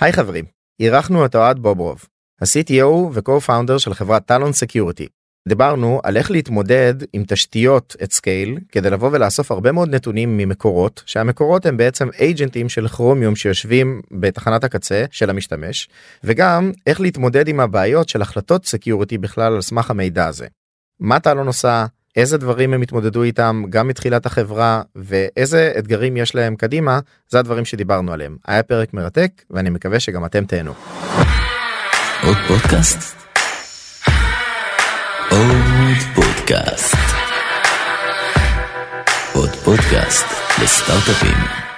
היי חברים, אירחנו את אוהד בוברוב, ה-CTO ו-co-founder של חברת Talon Security. דיברנו על איך להתמודד עם תשתיות at scale כדי לבוא ולאסוף הרבה מאוד נתונים ממקורות שהמקורות הם בעצם אייג'נטים של כרומיום שיושבים בתחנת הקצה של המשתמש וגם איך להתמודד עם הבעיות של החלטות security בכלל על סמך המידע הזה. מה Talon עושה איזה דברים הם התמודדו איתם גם מתחילת החברה ואיזה אתגרים יש להם קדימה זה הדברים שדיברנו עליהם היה פרק מרתק ואני מקווה שגם אתם תהנו. עוד פודקאסט? עוד פודקאסט. עוד פודקאסט לסטארט-אפים.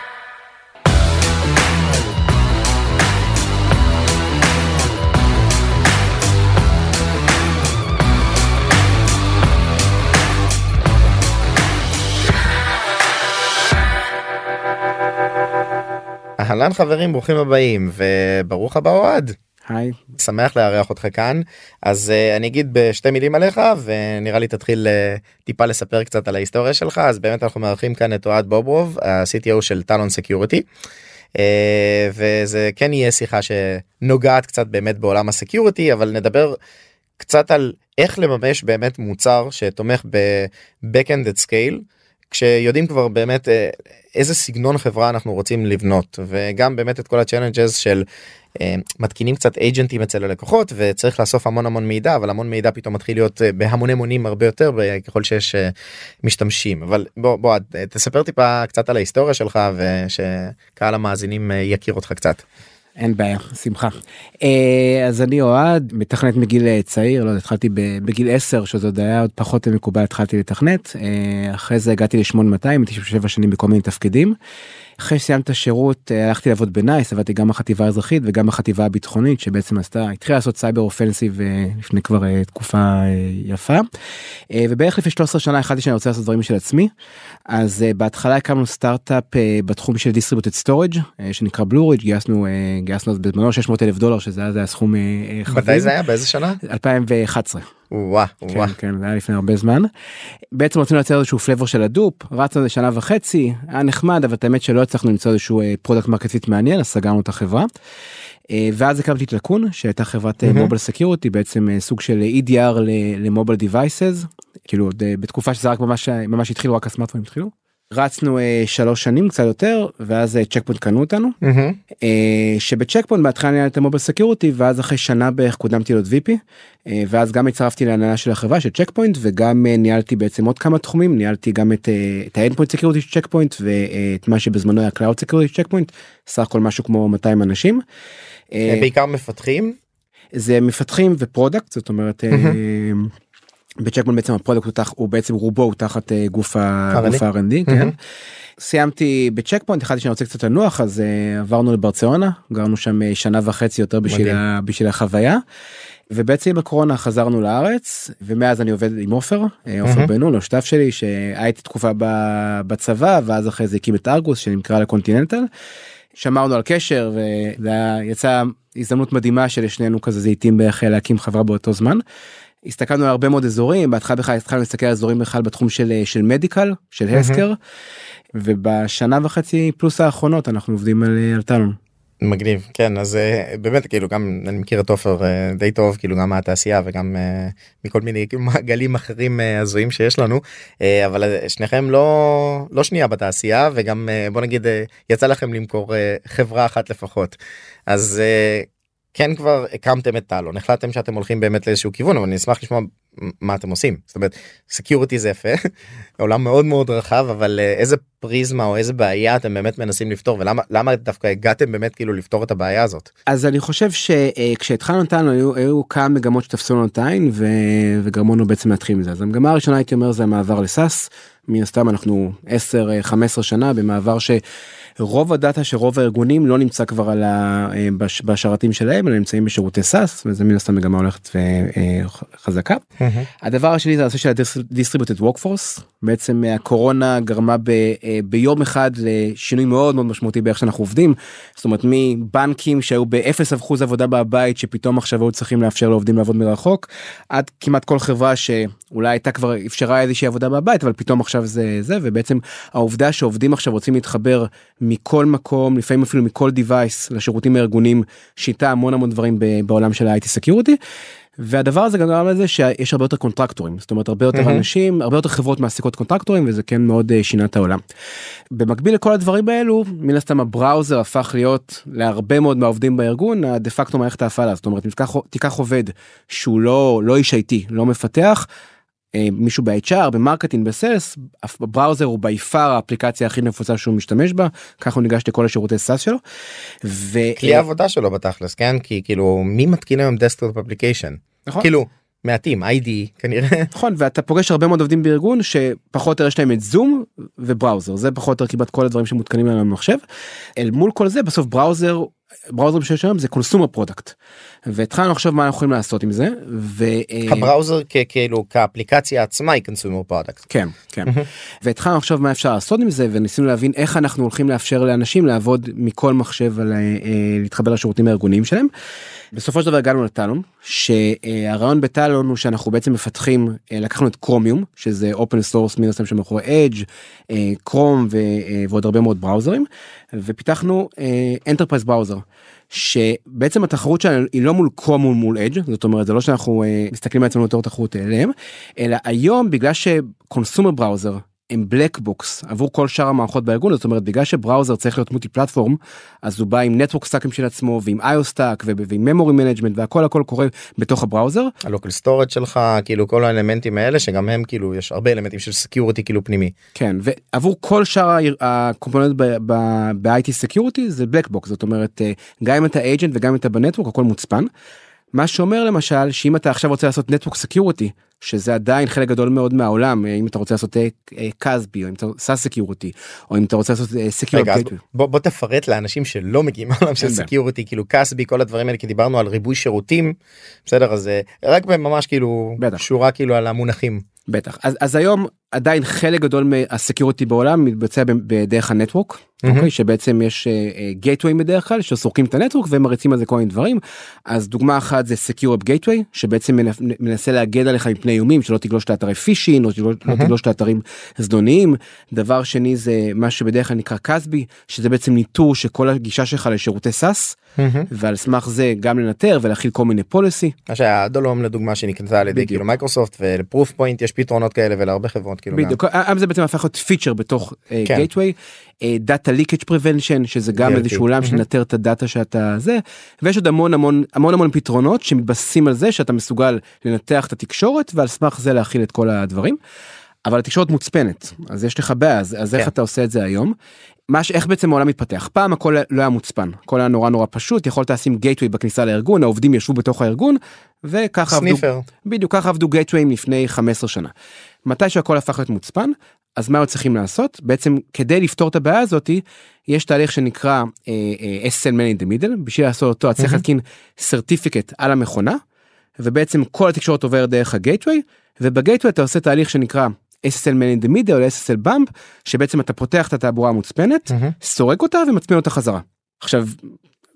אהלן חברים ברוכים הבאים וברוך הבא אוהד. היי. שמח לארח אותך כאן אז uh, אני אגיד בשתי מילים עליך ונראה לי תתחיל uh, טיפה לספר קצת על ההיסטוריה שלך אז באמת אנחנו מארחים כאן את אוהד בוברוב ה-CTO של Talon Security. Uh, וזה כן יהיה שיחה שנוגעת קצת באמת בעולם ה security אבל נדבר קצת על איך לממש באמת מוצר שתומך ב-Backend at scale. כשיודעים כבר באמת אה, איזה סגנון חברה אנחנו רוצים לבנות וגם באמת את כל ה challenges של אה, מתקינים קצת אייג'נטים אצל הלקוחות וצריך לאסוף המון המון מידע אבל המון מידע פתאום מתחיל להיות אה, בהמוני מונים הרבה יותר ככל שיש משתמשים אבל בוא בוא תספר טיפה קצת על ההיסטוריה שלך ושקהל המאזינים יכיר אותך קצת. אין בעיה, שמחה. אה, אז אני אוהד, מתכנת מגיל אה, צעיר, לא יודע, התחלתי בגיל 10, שזה עוד היה עוד פחות מקובל, התחלתי לתכנת. אה, אחרי זה הגעתי ל-8200, הייתי שבע שנים בכל מיני תפקידים. אחרי שסיימתי את השירות הלכתי לעבוד ב NICE עבדתי גם בחטיבה האזרחית וגם בחטיבה הביטחונית שבעצם עשתה התחילה לעשות סייבר offensive לפני כבר תקופה יפה. ובערך לפני 13 שנה החלטתי שאני רוצה לעשות דברים של עצמי אז בהתחלה הקמנו סטארט-אפ בתחום של distributed storage שנקרא בלוריג' גייסנו גייסנו בזמנו 600 אלף דולר שזה היה חביב. מתי זה היה באיזה שנה? 2011. וואו, כן, כן, זה היה לפני הרבה זמן. בעצם רצינו לייצר איזשהו flavor של Hadoop, רצנו לזה שנה וחצי, היה נחמד, אבל האמת שלא הצלחנו למצוא איזשהו product market fit מעניין, אז סגרנו את החברה. אה, ואז הקמתי את Lacoon שהייתה חברת mobile security בעצם אה, סוג של EDR ל mobile devices כאילו אה, בתקופה שזה רק ממש ממש התחילו רק הסמארטפונים התחילו. רצנו אה, שלוש שנים קצת יותר ואז אה, צ'ק פוינט קנו אותנו mm-hmm. אה, שבצ'ק פוינט בהתחלה ניהלתי mobile security ואז אחרי שנה בערך קודמתי להיות VP אה, ואז גם הצטרפתי להנהלה של החברה של צ'ק פוינט וגם אה, ניהלתי בעצם עוד כמה תחומים ניהלתי גם את, אה, את ה endpoint security של צ'ק פוינט ואת מה שבזמנו היה cloud security של צ'ק פוינט סך הכל משהו כמו 200 אנשים. אה, בעיקר מפתחים? זה מפתחים ו product זאת אומרת. Mm-hmm. בצ'קמן בעצם ה product הוא בעצם רובו הוא תחת אה, גוף ה-R&D, כן. סיימתי בצ'ק פוינט החלטתי שאני רוצה קצת לנוח אז uh, עברנו לברצלונה גרנו שם uh, שנה וחצי יותר בשביל, ה, בשביל החוויה. ובעצם בקורונה חזרנו לארץ ומאז אני עובד עם עופר עופר בן נון השותף שלי שהייתי תקופה בצבא ואז אחרי זה הקים את ארגוס שנמכרה לקונטיננטל. שמרנו על קשר ויצאה הזדמנות מדהימה שלשנינו כזה זה התאים בערך להקים חברה באותו זמן. הסתכלנו על הרבה מאוד אזורים בהתחלה בכלל התחלנו להסתכל על אזורים בכלל בתחום של של מדיקל של הסקר ובשנה וחצי פלוס האחרונות אנחנו עובדים על, על טלון. מגניב כן אז אה, באמת כאילו גם אני מכיר את עופר אה, די טוב כאילו גם מהתעשייה וגם אה, מכל מיני מעגלים אחרים הזויים שיש לנו אבל שניכם לא לא שנייה בתעשייה וגם בוא נגיד יצא לכם למכור חברה אחת לפחות אז כן כבר הקמתם את טלון החלטתם שאתם הולכים באמת לאיזשהו כיוון אבל אני אשמח לשמוע מה אתם עושים. זאת אומרת security זה יפה עולם מאוד מאוד רחב אבל אה, איזה פריזמה או איזה בעיה אתם באמת מנסים לפתור ולמה למה דווקא הגעתם באמת כאילו לפתור את הבעיה הזאת. אז אני חושב שכשהתחלנו טלון היו, היו כמה מגמות שתפסו לנו את העין וגרמו לנו בעצם להתחיל מזה. אז המגמה הראשונה הייתי אומר זה המעבר לסאס. מן הסתם אנחנו 10-15 שנה במעבר ש... רוב הדאטה שרוב הארגונים לא נמצא כבר על ה... אה, בשרתים שלהם אלא נמצאים בשירותי סאס וזה מן הסתם מגמה הולכת וחזקה. Mm-hmm. הדבר השני זה הנושא של ה-distributed workforce בעצם הקורונה גרמה ב, אה, ביום אחד לשינוי מאוד מאוד משמעותי באיך שאנחנו עובדים זאת אומרת מבנקים שהיו באפס אחוז עבודה בבית שפתאום עכשיו היו צריכים לאפשר לעובדים לעבוד מרחוק עד כמעט כל חברה שאולי הייתה כבר אפשרה איזושהי עבודה בבית אבל פתאום עכשיו זה זה ובעצם העובדה שעובדים עכשיו רוצים להתחבר מכל מקום לפעמים אפילו מכל device לשירותים הארגונים שינתה המון המון דברים בעולם של ה-IT security. והדבר הזה גם גרם לזה שיש הרבה יותר קונטרקטורים זאת אומרת הרבה יותר mm-hmm. אנשים הרבה יותר חברות מעסיקות קונטרקטורים וזה כן מאוד uh, שינה את העולם. במקביל לכל הדברים האלו מן הסתם ה browser הפך להיות להרבה מאוד מהעובדים בארגון הדה פקטו מערכת ההפעלה זאת אומרת תיקח, תיקח עובד שהוא לא לא איש IT לא מפתח. אה, מישהו ב-HR ב marketing ב sales browser הוא by far האפליקציה הכי נפוצה שהוא משתמש בה ככה הוא ניגש לכל השירותי SaaS שלו. וכלי העבודה שלו בתכלס כן כי כאילו מי מתקין היום desktop application נכון כאילו מעטים IT כנראה נכון ואתה פוגש הרבה מאוד עובדים בארגון שפחות או יותר יש להם את זום ו browser זה פחות או יותר כמעט כל הדברים שמותקנים להם במחשב. אל מול כל זה בסוף ב browser browser שיש היום זה consumer product. והתחלנו עכשיו מה אנחנו יכולים לעשות עם זה. ה browser כאילו כאפליקציה עצמה היא consumer product. כן כן. והתחלנו עכשיו מה אפשר לעשות עם זה וניסינו להבין איך אנחנו הולכים לאפשר לאנשים לעבוד מכל מחשב על אה, להתחבר לשירותים הארגוניים שלהם. בסופו של דבר הגענו לטלון שהרעיון בטלון הוא שאנחנו בעצם מפתחים לקחנו את קרומיום שזה open source מן הסתם שמאחורי Edge Chrome ועוד הרבה מאוד בראוזרים ופיתחנו enterprise browser. שבעצם התחרות שלנו היא לא מול Chrome מול Edge זאת אומרת זה לא שאנחנו מסתכלים על עצמנו יותר תחרות אליהם אלא היום בגלל ש consumer browser הם black box עבור כל שאר המערכות בארגון זאת אומרת בגלל ש browser צריך להיות multi platform אז הוא בא עם network סטאקים של עצמו ועם IO stack ועם memory management והכל הכל קורה בתוך ה browser. ה local storage שלך כאילו כל האלמנטים האלה שגם הם כאילו יש הרבה אלמנטים של security כאילו פנימי. כן ועבור כל שאר ה component ב-IT security זה black box זאת אומרת אה, גם אם אתה agent וגם אם אתה ב network הכל מוצפן. מה שאומר למשל שאם אתה עכשיו רוצה לעשות network security שזה עדיין חלק גדול מאוד מהעולם אם אתה רוצה לעשות CASB או אם אתה עושה security או אם אתה רוצה לעשות security. בוא, בוא תפרט לאנשים שלא מגיעים מעולם של security כאילו CASB כל הדברים האלה כי דיברנו על ריבוי שירותים בסדר אז אה, רק ממש כאילו בטח. שורה כאילו על המונחים. בטח אז, אז היום עדיין חלק גדול מה security בעולם מתבצע בדרך ה network mm-hmm. אוקיי שבעצם יש gateway uh, בדרך כלל שסורקים את ה network ומריצים על זה כל מיני דברים אז דוגמה אחת זה secure gateway שבעצם מנסה להגן עליך מפני איומים שלא תגלוש לאתרי phishing או שלא mm-hmm. תגלוש לאתרים זדוניים דבר שני זה מה שבדרך כלל נקרא CASB שזה בעצם ניטור שכל הגישה שלך לשירותי SaaS mm-hmm. ועל סמך זה גם לנטר ולהחיל כל מיני policy. מה שהיה Adallom לדוגמה שנקנתה על ידי כאילו Microsoft ול Proofpoint יש פתרונות כאלה ולהרבה חברות כאילו. בדיוק, זה בעצם הפך להיות פיצ'ר בתוך gateway. data leakage prevention שזה גם איזשהו עולם שנטר את הדאטה שאתה זה ויש עוד המון המון המון המון פתרונות שמתבססים על זה שאתה מסוגל לנתח את התקשורת ועל סמך זה להחיל את כל הדברים. אבל התקשורת מוצפנת אז יש לך בעיה אז, אז כן. איך אתה עושה את זה היום. מה איך בעצם העולם מתפתח פעם הכל לא היה מוצפן הכל היה נורא נורא פשוט יכולת לשים gateway בכניסה לארגון העובדים ישבו בתוך הארגון וככה sniffer. עבדו בדיוק ככה עבדו גייטוויים לפני 15 שנה. מתי שהכל הפך להיות מוצפן אז מה עוד צריכים לעשות בעצם כדי לפתור את הבעיה הזאתי יש תהליך שנקרא uh, uh, SL man in the middle בשביל לעשות אותו צריך להתקין סרטיפיקט על המכונה ובעצם כל התקשורת עוברת דרך הגייטווי ובגייטווי אתה עושה תהליך שנקרא SSL man in the middle או SSL bump שבעצם אתה פותח את התעבורה המוצפנת mm-hmm. סורק אותה ומצפין אותה חזרה. עכשיו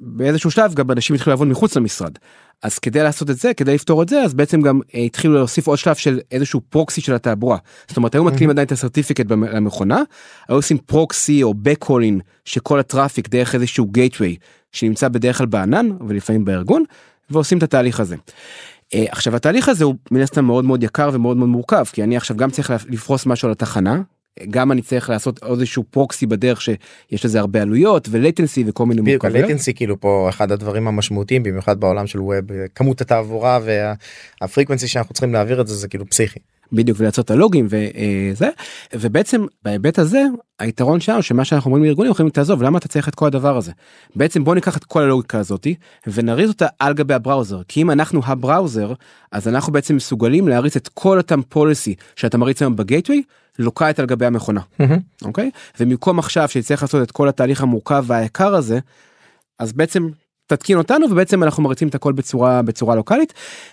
באיזשהו שלב גם אנשים התחילו לעבוד מחוץ למשרד אז כדי לעשות את זה כדי לפתור את זה אז בעצם גם uh, התחילו להוסיף עוד שלב של איזשהו proxy של התעבורה זאת אומרת היו מתקינים עדיין את ה certificate למכונה היו עושים proxy או בקולין שכל ה traffic דרך איזשהו gateway שנמצא בדרך כלל בענן ולפעמים בארגון ועושים את התהליך הזה. Uh, עכשיו התהליך הזה הוא מן הסתם מאוד מאוד יקר ומאוד מאוד מורכב כי אני עכשיו גם צריך לפרוס משהו על התחנה גם אני צריך לעשות איזשהו proxy בדרך שיש לזה הרבה עלויות ו latency וכל מיני מורכבויות. latency כאילו פה אחד הדברים המשמעותיים במיוחד בעולם של web כמות התעבורה והפריקוונסי שאנחנו צריכים להעביר את זה זה כאילו פסיכי. בדיוק ולעשות את הלוגים וזה ובעצם בהיבט הזה היתרון שלנו שמה שאנחנו אומרים לארגונים יכולים תעזוב למה אתה צריך את כל הדבר הזה? בעצם בוא ניקח את כל הלוגיקה הזאתי ונריץ אותה על גבי הבראוזר. כי אם אנחנו הבראוזר אז אנחנו בעצם מסוגלים להריץ את כל אותם פוליסי שאתה מריץ היום בגייטווי לוקעת על גבי המכונה. אוקיי? ומקום עכשיו שצריך לעשות את כל התהליך המורכב והיקר הזה אז בעצם תתקין אותנו ובעצם אנחנו מריצים את הכל בצורה בצורה לוקאלית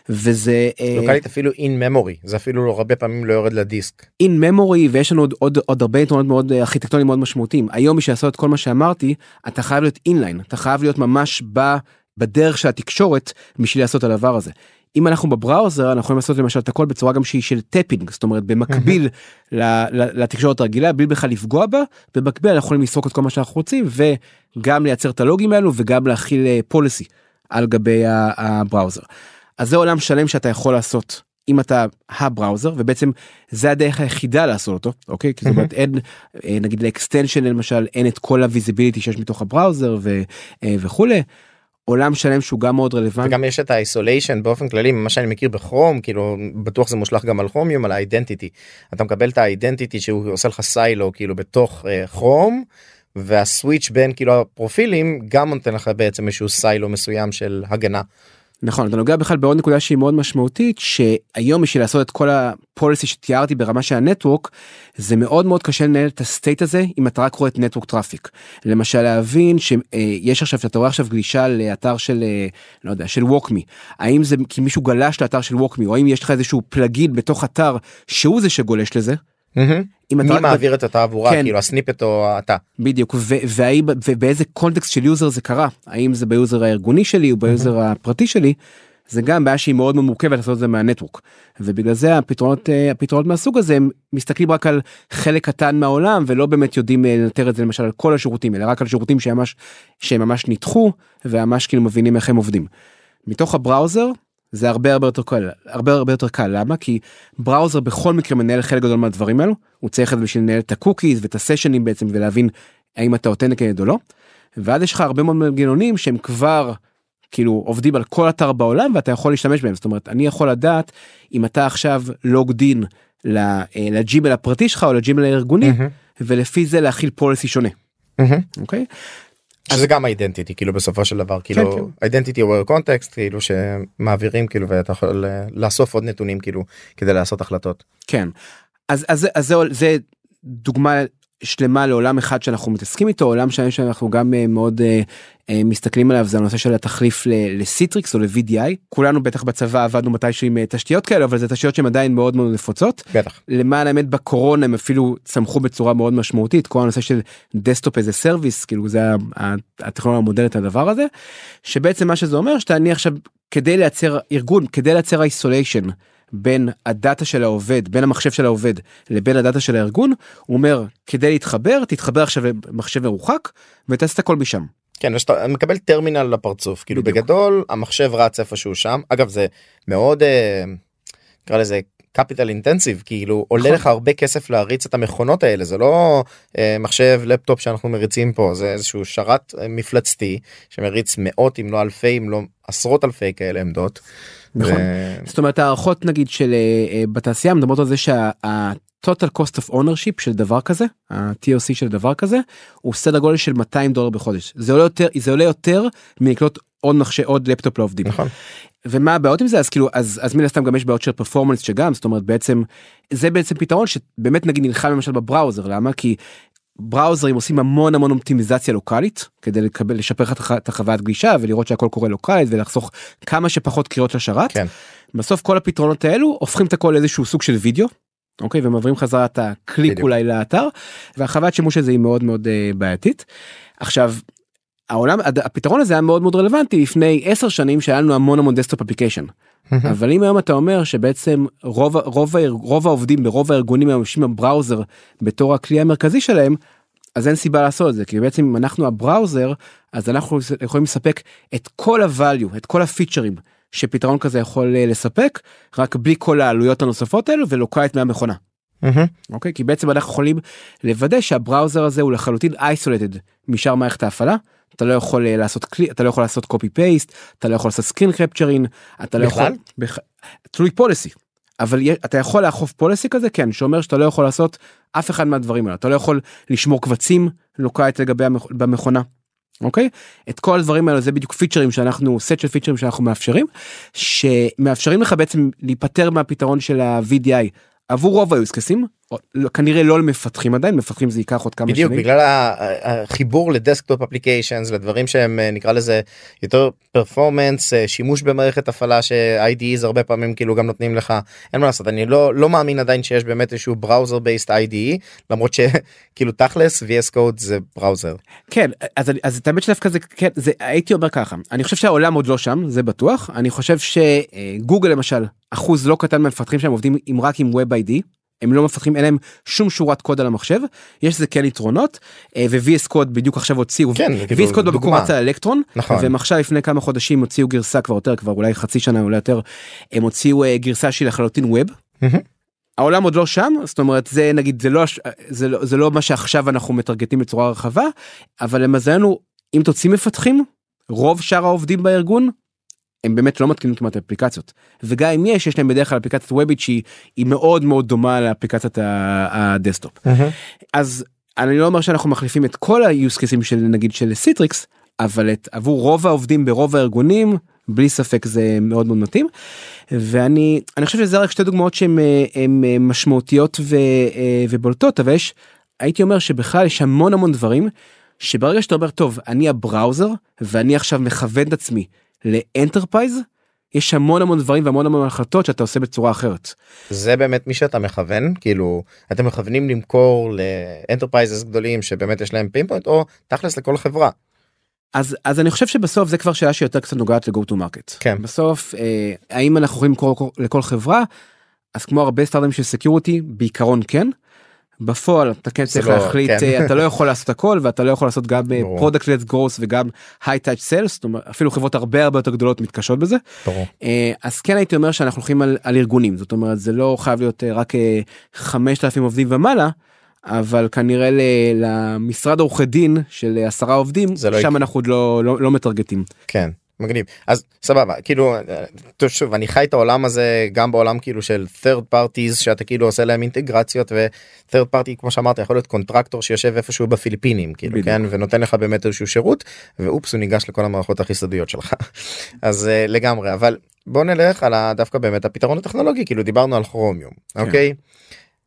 וזה אה, לוקאלית אפילו in memory זה אפילו לא הרבה פעמים לא יורד לדיסק. in memory ויש לנו עוד עוד, עוד הרבה יתרונות מאוד אה, ארכיטקטוניים מאוד משמעותיים היום בשביל לעשות את כל מה שאמרתי אתה חייב להיות inline אתה חייב להיות ממש ב, בדרך של התקשורת בשביל לעשות את הדבר הזה. אם אנחנו ב browser אנחנו יכולים לעשות למשל את הכל בצורה גם שהיא של tapping זאת אומרת במקביל לתקשורת הרגילה בלי בכלל לפגוע בה במקביל אנחנו יכולים לסרוק את כל מה שאנחנו רוצים וגם לייצר את הלוגים האלו וגם להכיל policy על גבי ה browser. אז זה עולם שלם שאתה יכול לעשות אם אתה ה browser ובעצם זה הדרך היחידה לעשות אותו אוקיי כי זאת אומרת אין אה, נגיד ל extension למשל אין את כל ה visibility שיש מתוך ה browser ו- אה, וכולי. עולם שלם שהוא גם מאוד רלוונטי. וגם יש את ה isolation באופן כללי ממה שאני מכיר בכרום כאילו בטוח זה מושלך גם על כרומיום על ה identity אתה מקבל את ה identity שהוא עושה לך silo כאילו בתוך כרום. Uh, וה switch בין כאילו הפרופילים גם נותן לך בעצם איזשהו silo מסוים של הגנה. נכון אתה נוגע בכלל בעוד נקודה שהיא מאוד משמעותית שהיום בשביל לעשות את כל ה policy שתיארתי ברמה של ה network זה מאוד מאוד קשה לנהל את ה state הזה אם אתה רק רואה את network traffic. למשל להבין שיש עכשיו שאתה רואה עכשיו גלישה לאתר של לא יודע של WalkMe האם זה כי מישהו גלש לאתר של WalkMe או האם יש לך איזשהו plugin בתוך אתר שהוא זה שגולש לזה. אם אתה מי מעביר את התעבורה כן. כאילו ה snippet או אתה. בדיוק והאם ובאיזה קונטקסט של user זה קרה? האם זה ב user הארגוני שלי או ב user הפרטי שלי? זה גם בעיה שהיא מאוד מורכבת לעשות את זה מה network. ובגלל זה הפתרונות הפתרונות מהסוג הזה הם מסתכלים רק על חלק קטן מהעולם ולא באמת יודעים לנטר את זה למשל על כל השירותים אלא רק על שירותים שממש שהם ממש ניתחו וממש כאילו מבינים איך הם עובדים. מתוך ה browser זה הרבה הרבה יותר קל הרבה הרבה יותר קל למה כי browser בכל מקרה מנהל חלק גדול מהדברים האלו הוא צריך את זה בשביל לנהל את הקוקיז ואת ה sessionים בעצם ולהבין האם אתה authenticated או לא. ואז יש לך הרבה מאוד מנגנונים שהם כבר כאילו עובדים על כל אתר בעולם ואתה יכול להשתמש בהם זאת אומרת אני יכול לדעת אם אתה עכשיו logged in ל Gmail הפרטי שלך או ל Gmail הארגוני mm-hmm. ולפי זה להכיל פוליסי שונה. Mm-hmm. Okay? שזה גם אידנטיטי כאילו בסופו של דבר כאילו אידנטיטי הוא קונטקסט כאילו שמעבירים כאילו ואתה יכול אה, לאסוף עוד נתונים כאילו כדי לעשות החלטות. כן אז אז זה זה דוגמה שלמה לעולם אחד שאנחנו מתעסקים איתו עולם שלם שאנחנו גם אה, מאוד uh, uh, מסתכלים עליו זה הנושא של התחליף לסיטריקס או ל-VDI כולנו בטח בצבא עבדנו מתישהו עם תשתיות כאלה אבל זה תשתיות שהן עדיין מאוד מאוד נפוצות בטח למען האמת בקורונה הם אפילו צמחו בצורה מאוד משמעותית כל הנושא של desktop as a service כאילו זה הטכנולוגיה המודל את הדבר הזה שבעצם מה שזה אומר שאתה אני עכשיו כדי לייצר ארגון כדי לייצר isolation. בין ה data של העובד בין המחשב של העובד לבין ה data של הארגון הוא אומר כדי להתחבר תתחבר עכשיו למחשב מרוחק ותעשה את הכל משם. כן שאתה מקבל טרמינל לפרצוף כאילו בדיוק. בגדול המחשב רץ איפשהו שם אגב זה מאוד אה, נקרא לזה capital intensive כאילו עולה נכון. לך הרבה כסף להריץ את המכונות האלה זה לא אה, מחשב לפטופ שאנחנו מריצים פה זה איזשהו שרת אה, מפלצתי שמריץ מאות אם לא אלפי אם לא עשרות אלפי כאלה עמדות. נכון. זאת אומרת הערכות נגיד של אה, אה, בתעשייה מדברות על זה שה-total cost of ownership של דבר כזה ה-TOC של דבר כזה הוא סדר גודל של 200 דולר בחודש זה עולה יותר זה עולה יותר מלקנות עוד מחשב עוד לפטופ לעובדים. נכון. ומה הבעיות עם זה אז כאילו אז אז מן הסתם גם יש בעיות של פרפורמנס שגם זאת אומרת בעצם זה בעצם פתרון שבאמת נגיד נלחם למשל ב browser למה כי browserים עושים המון המון אופטימיזציה לוקאלית כדי לקבל לשפר את החוויית גלישה ולראות שהכל קורה לוקאלית ולחסוך כמה שפחות קריאות לשרת. כן. בסוף כל הפתרונות האלו הופכים את הכל לאיזשהו סוג של וידאו. אוקיי ומעבירים חזרה את הקליק בדיוק. אולי לאתר והחוויית שימוש הזה היא מאוד מאוד uh, בעייתית. עכשיו העולם הפתרון הזה היה מאוד מאוד רלוונטי לפני 10 שנים שהיה לנו המון המון desktop application. אבל אם היום אתה אומר שבעצם רוב רוב רוב העובדים ברוב הארגונים היום יושבים בבראוזר בתור הכלי המרכזי שלהם אז אין סיבה לעשות את זה כי בעצם אם אנחנו הבראוזר אז אנחנו יכולים לספק את כל הvalue את כל הפיצ'רים שפתרון כזה יכול אה, לספק רק בלי כל העלויות הנוספות האלו ולוקאית מהמכונה. אוקיי? כי בעצם אנחנו יכולים לוודא שהבראוזר הזה הוא לחלוטין isolated משאר מערכת ההפעלה אתה לא יכול אה, לעשות כלי אתה לא יכול לעשות קופי פייסט אתה לא יכול לעשות סקרין קפצ'רין אתה לא יכול בכ... תלוי פוליסי אבל אתה יכול לאכוף פוליסי כזה? כן שאומר שאתה לא יכול לעשות אף אחד מהדברים האלה. אתה לא יכול לשמור קבצים לוקאית לגבי המכ... במכונה. אוקיי? את כל הדברים האלה זה בדיוק פיצ'רים שאנחנו סט של פיצ'רים שאנחנו מאפשרים שמאפשרים לך בעצם להיפטר מהפתרון של ה-VDI עבור רוב היוסקסים כנראה לא למפתחים עדיין מפתחים זה ייקח עוד כמה בדיוק שנים. בגלל ה- החיבור ל desktop applications לדברים שהם אה, נקרא לזה יותר performance שימוש במערכת הפעלה ש-IDEs הרבה פעמים כאילו גם נותנים לך אין מה לעשות אני לא לא מאמין עדיין שיש באמת איזשהו browser based IDE למרות שכאילו תכלס VS Code זה browser. כן אז אז את האמת שדווקא זה כן זה הייתי אומר ככה אני חושב שהעולם עוד לא שם זה בטוח אני חושב שגוגל למשל אחוז לא קטן מהמפתחים שלהם עובדים עם רק עם Web ID. הם לא מפתחים אין להם שום שורת קוד על המחשב יש לזה כן יתרונות אה, ו-VS קוד בדיוק עכשיו הוציאו כן, VS קוד דוגמה. רץ על אלקטרון נכון. והם עכשיו לפני כמה חודשים הוציאו גרסה כבר יותר כבר אולי חצי שנה אולי יותר הם הוציאו אה, גרסה שהיא לחלוטין ווב. העולם עוד לא שם זאת אומרת זה נגיד זה לא הש- זה לא זה לא מה שעכשיו אנחנו מטרגטים בצורה רחבה אבל למזלנו אם תוציא מפתחים רוב שאר העובדים בארגון. הם באמת לא מתקינים כמעט אפליקציות. וגם אם יש יש להם בדרך כלל אפליקציית web שהיא היא מאוד מאוד דומה לאפליקציית ה desktop. אז אני לא אומר שאנחנו מחליפים את כל ה-use של נגיד של Citrix אבל את עבור רוב העובדים ברוב הארגונים בלי ספק זה מאוד מאוד מתאים. ואני אני חושב שזה רק שתי דוגמאות שהן אה, אה, משמעותיות ו, אה, ובולטות אבל יש הייתי אומר שבכלל יש המון המון דברים שברגע שאתה אומר טוב אני ה browser ואני עכשיו מכוון את עצמי ל enterprise יש המון המון דברים והמון המון החלטות שאתה עושה בצורה אחרת. זה באמת מי שאתה מכוון כאילו אתם מכוונים למכור ל enterprises גדולים שבאמת יש להם pain point או תכלס לכל חברה. אז אז אני חושב שבסוף זה כבר שאלה שיותר קצת נוגעת ל-go to market. כן. בסוף אה, האם אנחנו יכולים למכור לכל חברה אז כמו הרבה סטארטאפים של security בעיקרון כן. בפועל אתה כן צריך לא- להחליט כן. אה, אתה לא יכול לעשות הכל ואתה לא יכול לעשות גם. product led growth וגם high touch אומרת אפילו חברות הרבה הרבה יותר גדולות מתקשות בזה ברור. אה, אז כן הייתי אומר שאנחנו הולכים על, על ארגונים זאת אומרת זה לא חייב להיות אה, רק אה, 5,000 עובדים ומעלה. אבל כנראה ל- למשרד עורכי דין של אה, עשרה עובדים לא שם יקרה. אנחנו עוד לא לא, לא מ targetים. כן מגניב אז סבבה כאילו שוב אני חי את העולם הזה גם בעולם כאילו של third parties שאתה כאילו עושה להם אינטגרציות ו-third party כמו שאמרת יכול להיות contractor שיושב איפשהו בפיליפינים כאילו בדיוק. כן ונותן לך באמת איזשהו שירות ואופס הוא ניגש לכל המערכות הכי סודיות שלך אז אה, לגמרי אבל בוא נלך על דווקא באמת הפתרון הטכנולוגי כאילו דיברנו על כרומיום כן. אוקיי.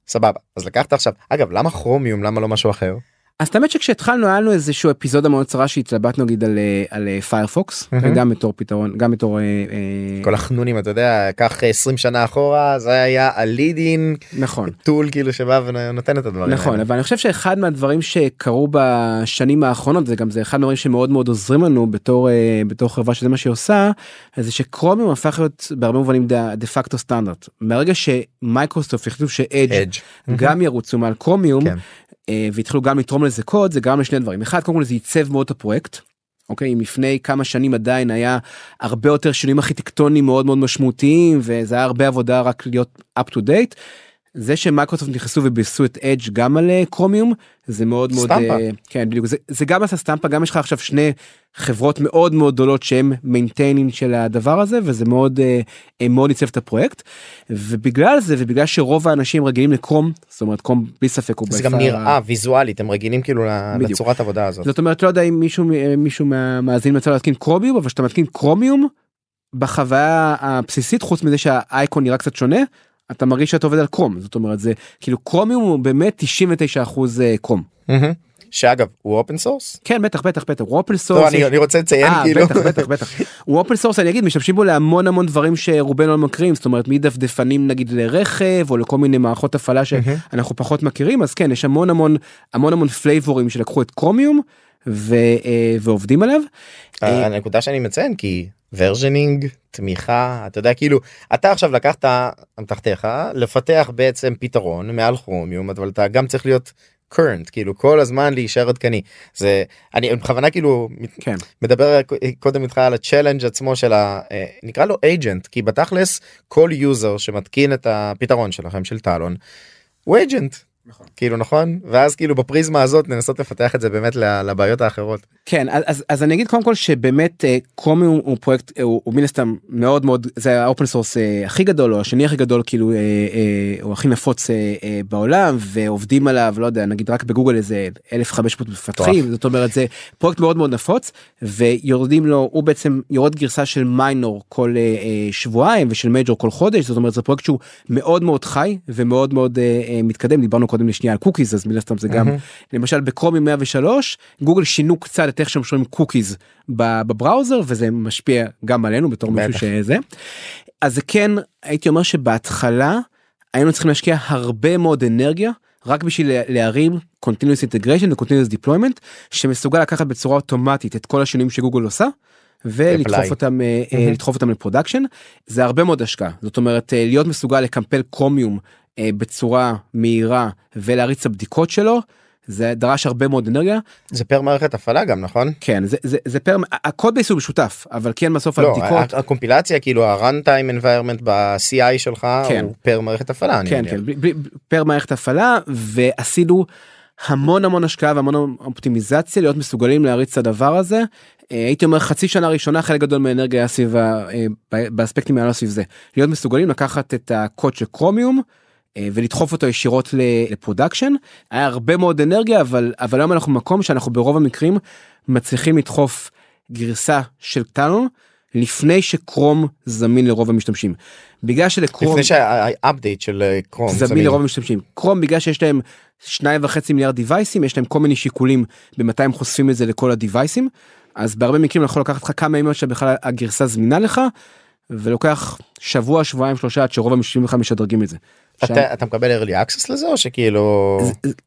סבבה אז לקחת עכשיו אגב למה כרומיום למה לא משהו אחר אז האמת שכשהתחלנו היה לנו איזשהו אפיזודה מאוד צרה שהתלבטנו נגיד על אה, Firefox מהמם. גם בתור פתרון גם בתור אה, אה, כל החנונים אתה יודע קח 20 שנה אחורה זה היה ה leading נכון tool כאילו שבא ונותן את הדברים נכון. אבל אני חושב שאחד מהדברים שקרו בשנים האחרונות זה גם זה אחד מהדברים שמאוד מאוד עוזרים לנו בתור אה, בתור חברה שזה מה שהיא עושה זה שקרומיום הפך להיות בהרבה מובנים דה פקטו סטנדרט מהרגע שמייקרוסופט החליטו שאדג' אדג' גם ירוצו מעל קרומיום כן. אה, והתחילו גם לתרום לזה קוד זה גרם לשני דברים אחד קודם כל זה ייצב מאוד את הפרויקט. אוקיי אם לפני כמה שנים עדיין היה הרבה יותר שינויים ארכיטקטוניים מאוד מאוד משמעותיים וזה היה הרבה עבודה רק להיות up to date. זה שמייקרוסופט נכנסו וביססו את Edge גם על אה, קרומיום זה מאוד מאוד סטמפה. אה, כן בדיוק זה, זה גם עשה סטמפה גם יש לך עכשיו שני חברות מאוד מאוד גדולות שהם maintaining של הדבר הזה וזה מאוד אה, מאוד ייצב את הפרויקט ובגלל זה ובגלל שרוב האנשים רגילים ל Chrome זאת אומרת Chrome בלי ספק הוא זה גם נראה ויזואלית הם רגילים כאילו בדיוק. לצורת עבודה הזאת. זאת אומרת לא יודע אם מישהו מישהו מהמאזינים יצא להתקין קרומיום אבל כשאתה מתקין קרומיום בחוויה הבסיסית חוץ מזה שהאייקון נראה קצת שונה אתה מרגיש שאתה עובד על Chrome זאת אומרת זה כאילו קרומיום הוא באמת 99 אחוז אה, Chrome. שאגב הוא open source. כן בטח בטח בטח הוא open לא, source. אני אני רוצה לציין אה, כאילו. בטח בטח בטח הוא open source אני אגיד משתמשים בו להמון המון דברים שרובנו לא מכירים זאת אומרת מדפדפנים נגיד לרכב או לכל מיני מערכות הפעלה שאנחנו פחות מכירים אז כן יש המון המון המון המון flavorים שלקחו את קרומיום ו, אה, ועובדים עליו. הנקודה שאני מציין כי versioning תמיכה אתה יודע כאילו אתה עכשיו לקחת אמתחתך לפתח בעצם פתרון מעל כרומיום אבל אתה גם צריך להיות current כאילו כל הזמן להישאר עדכני. זה אני בכוונה כאילו כן. מדבר קודם איתך על ה challenge עצמו של ה... אה, נקרא לו agent כי בתכלס כל user שמתקין את הפתרון שלכם של טלון הוא agent כאילו נכון? ואז כאילו בפריזמה הזאת לנסות לפתח את זה באמת לבעיות האחרות. כן אז אז אני אגיד קודם כל שבאמת קומי הוא, הוא פרויקט הוא, הוא מן הסתם מאוד מאוד זה ה open source הכי גדול או השני הכי גדול כאילו הוא הכי נפוץ בעולם ועובדים עליו לא יודע נגיד רק בגוגל איזה 1500 מפתחים זאת אומרת זה פרויקט מאוד מאוד נפוץ ויורדים לו הוא בעצם יורד גרסה של minor כל שבועיים ושל major כל חודש זאת אומרת זה פרויקט שהוא מאוד מאוד חי ומאוד מאוד מתקדם. דיברנו קודם לשנייה על cookies אז מן הסתם זה גם למשל ב Chromium 103 גוגל שינו קצת את איך שהם שומרים cookies ב browser וזה משפיע גם עלינו בתור מישהו שזה. אז זה כן הייתי אומר שבהתחלה היינו צריכים להשקיע הרבה מאוד אנרגיה רק בשביל להרים continuous integration ו-continuous deployment שמסוגל לקחת בצורה אוטומטית את כל השינויים שגוגל עושה. ולדחוף אותם mm-hmm. לדחוף אותם ל production זה הרבה מאוד השקעה זאת אומרת להיות מסוגל לקמפל קרומיום בצורה מהירה ולהריץ את הבדיקות שלו זה דרש הרבה מאוד אנרגיה. זה per מערכת הפעלה גם נכון? כן זה, זה, זה per ה code base הוא משותף אבל כן בסוף לא, הבדיקות הקומפילציה כאילו ה runtime environment ב-CI שלך כן. הוא per מערכת הפעלה. כן, כן, ב, ב, per מערכת הפעלה ועשינו המון המון השקעה והמון אופטימיזציה להיות מסוגלים להריץ את הדבר הזה. הייתי אומר חצי שנה ראשונה חלק גדול מהאנרגיה היה סביב באספקטים האלה סביב זה להיות מסוגלים לקחת את הקוד של קרומיום. ולדחוף אותו ישירות ל production היה הרבה מאוד אנרגיה אבל אבל היום אנחנו במקום שאנחנו ברוב המקרים מצליחים לדחוף גרסה של טאלון לפני ש Chrome זמין לרוב המשתמשים. בגלל של Chrome לפני שה update של Chrome זמין, זמין לרוב המשתמשים Chrome בגלל שיש להם שניים וחצי מיליארד deviceים יש להם כל מיני שיקולים במתי הם חושפים את זה לכל ה deviceים אז בהרבה מקרים יכול לקחת לך כמה ימים שבכלל הגרסה זמינה לך ולוקח שבוע שבועיים שלושה עד שרוב המשתמשים בכלל משדרגים את זה. אתה, אתה מקבל early access לזה או שכאילו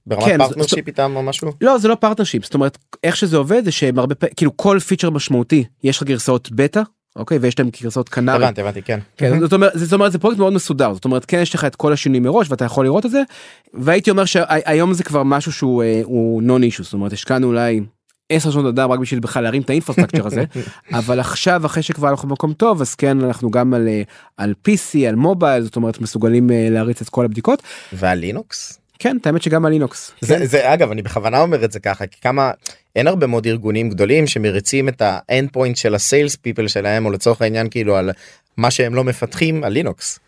ברמת כן, partnership איתם או משהו? לא זה לא partnership זאת אומרת איך שזה עובד זה שהם הרבה פעמים כאילו כל feature משמעותי יש לך גרסאות בטא אוקיי ויש להם גרסאות canary. הבנתי הבנתי כן. כן זאת אומרת זאת אומרת זה פרויקט מאוד מסודר זאת אומרת כן יש לך את כל השינויים מראש ואתה יכול לראות את זה והייתי אומר שהיום זה כבר משהו שהוא אה, הוא non issue זאת אומרת השקענו אולי 10 שנות אדם רק בשביל בכלל להרים את ה infrastructure הזה אבל עכשיו אחרי שכבר אנחנו במקום טוב אז כן אנחנו גם על אה, על pc על מובייל זאת אומרת מסוגלים אה, להריץ את כל הבדיקות. ועל לינוקס? כן את האמת שגם על לינוקס. זה, כן. זה אגב אני בכוונה אומר את זה ככה כי כמה אין הרבה מאוד ארגונים גדולים שמריצים את ה endpoint של ה sales people שלהם או לצורך העניין כאילו על מה שהם לא מפתחים על לינוקס.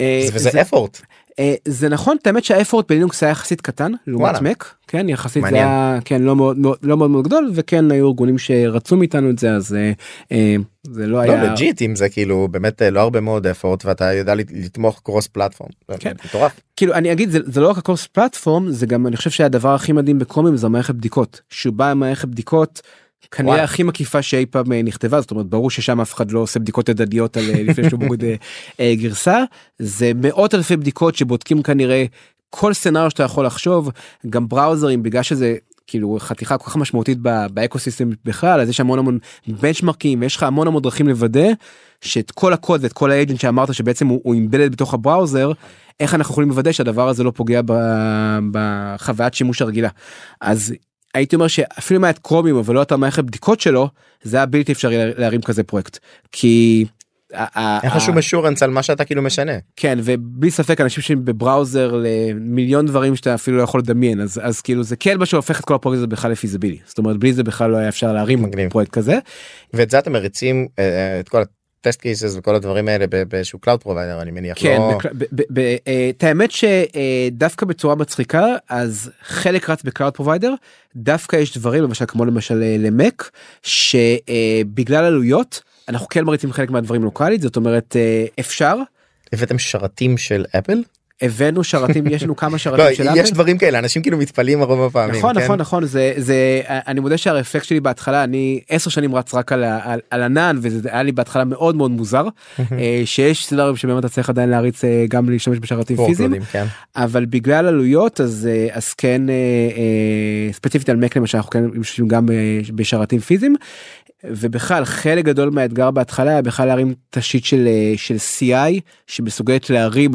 אה, וזה effort. אה, זה נכון את האמת שה effort בלינוקס היה יחסית קטן לעומת מק כן יחסית זה היה כן לא מאוד לא מאוד מאוד גדול וכן היו ארגונים שרצו מאיתנו את זה אז אה, אה, זה לא היה legit אם זה כאילו באמת לא הרבה מאוד effort ואתה יודע לתמוך cross platform. כן. כאילו אני אגיד זה, זה לא רק ה cross platform זה גם אני חושב שהדבר הכי מדהים בקומים זה מערכת בדיקות שהוא בא עם מערכת בדיקות. כנראה הכי מקיפה שאי פעם אה, נכתבה זאת אומרת ברור ששם אף אחד לא עושה בדיקות ידניות על אה, לפני שהוא מוריד אה, גרסה. זה מאות אלפי בדיקות שבודקים כנראה כל scenario שאתה יכול לחשוב גם browserים בגלל שזה כאילו חתיכה כל כך משמעותית ב ecosystem בכלל אז יש המון המון benchmarkים ויש לך המון המון דרכים לוודא שאת כל הקוד ואת כל ה agent שאמרת שבעצם הוא embedded בתוך ה browser איך אנחנו יכולים לוודא שהדבר הזה לא פוגע בחוויית שימוש הרגילה. אז הייתי אומר שאפילו אם היה את Chromium אבל לא את המערכת בדיקות שלו זה היה בלתי אפשרי להרים כזה פרויקט כי. אין לך שום assurance על מה שאתה כאילו משנה. כן ובלי ספק אנשים שב browser למיליון דברים שאתה אפילו לא יכול לדמיין אז אז כאילו זה כן מה שהופך את כל הפרויקט הזה בכלל ל feasible זאת אומרת בלי זה בכלל לא היה אפשר להרים מגניב. פרויקט כזה. ואת זה אתם מריצים אה, את כל test cases וכל הדברים האלה באיזשהו cloud provider אני מניח כן לא... אה, את האמת שדווקא בצורה מצחיקה אז חלק רץ ב cloud provider דווקא יש דברים למשל כמו למשל אה, למק שבגלל עלויות אנחנו כן מריצים חלק מהדברים לוקאלית זאת אומרת אה, אפשר. הבאתם שרתים של אפל? הבאנו שרתים יש לנו כמה שרתים של אפל. יש דברים כאלה אנשים כאילו מתפלאים הרבה פעמים. נכון כן? נכון נכון זה זה אני מודה שהרפלקט שלי בהתחלה אני 10 שנים רץ רק על, על, על ענן וזה היה לי בהתחלה מאוד מאוד מוזר אה, שיש סדרים שבאמת אתה צריך עדיין להריץ אה, גם להשתמש בשרתים פיזיים כן. אבל בגלל עלויות אז אה, אז כן ספציפית על מק למשל אנחנו כן משתמשים גם בשרתים פיזיים ובכלל חלק גדול מהאתגר בהתחלה היה בכלל להרים תשתית של של CI שמסוגלת להרים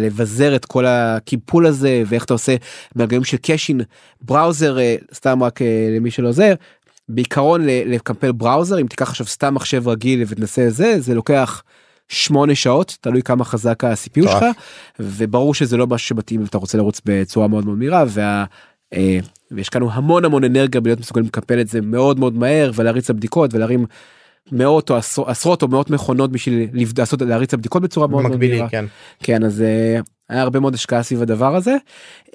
ולבזר את כל הקיפול הזה ואיך אתה עושה מרגעים של קאשין בראוזר אה, סתם רק אה, למי שלא עוזר בעיקרון לקמפל בראוזר אם תיקח עכשיו סתם מחשב רגיל ותנסה זה זה לוקח שמונה שעות תלוי כמה חזק ה-CPU שלך וברור שזה לא משהו שמתאים אם אתה רוצה לרוץ בצורה מאוד מאוד מהירה וה... אה, והשקענו המון המון אנרגיה בלהיות מסוגלים לקפל את זה מאוד מאוד מהר ולהריץ הבדיקות ולהרים מאות או עשרות או מאות מכונות בשביל לעשות להריץ הבדיקות בצורה מאוד מאוד מהירה. כן. כן אז אה, היה הרבה מאוד השקעה סביב הדבר הזה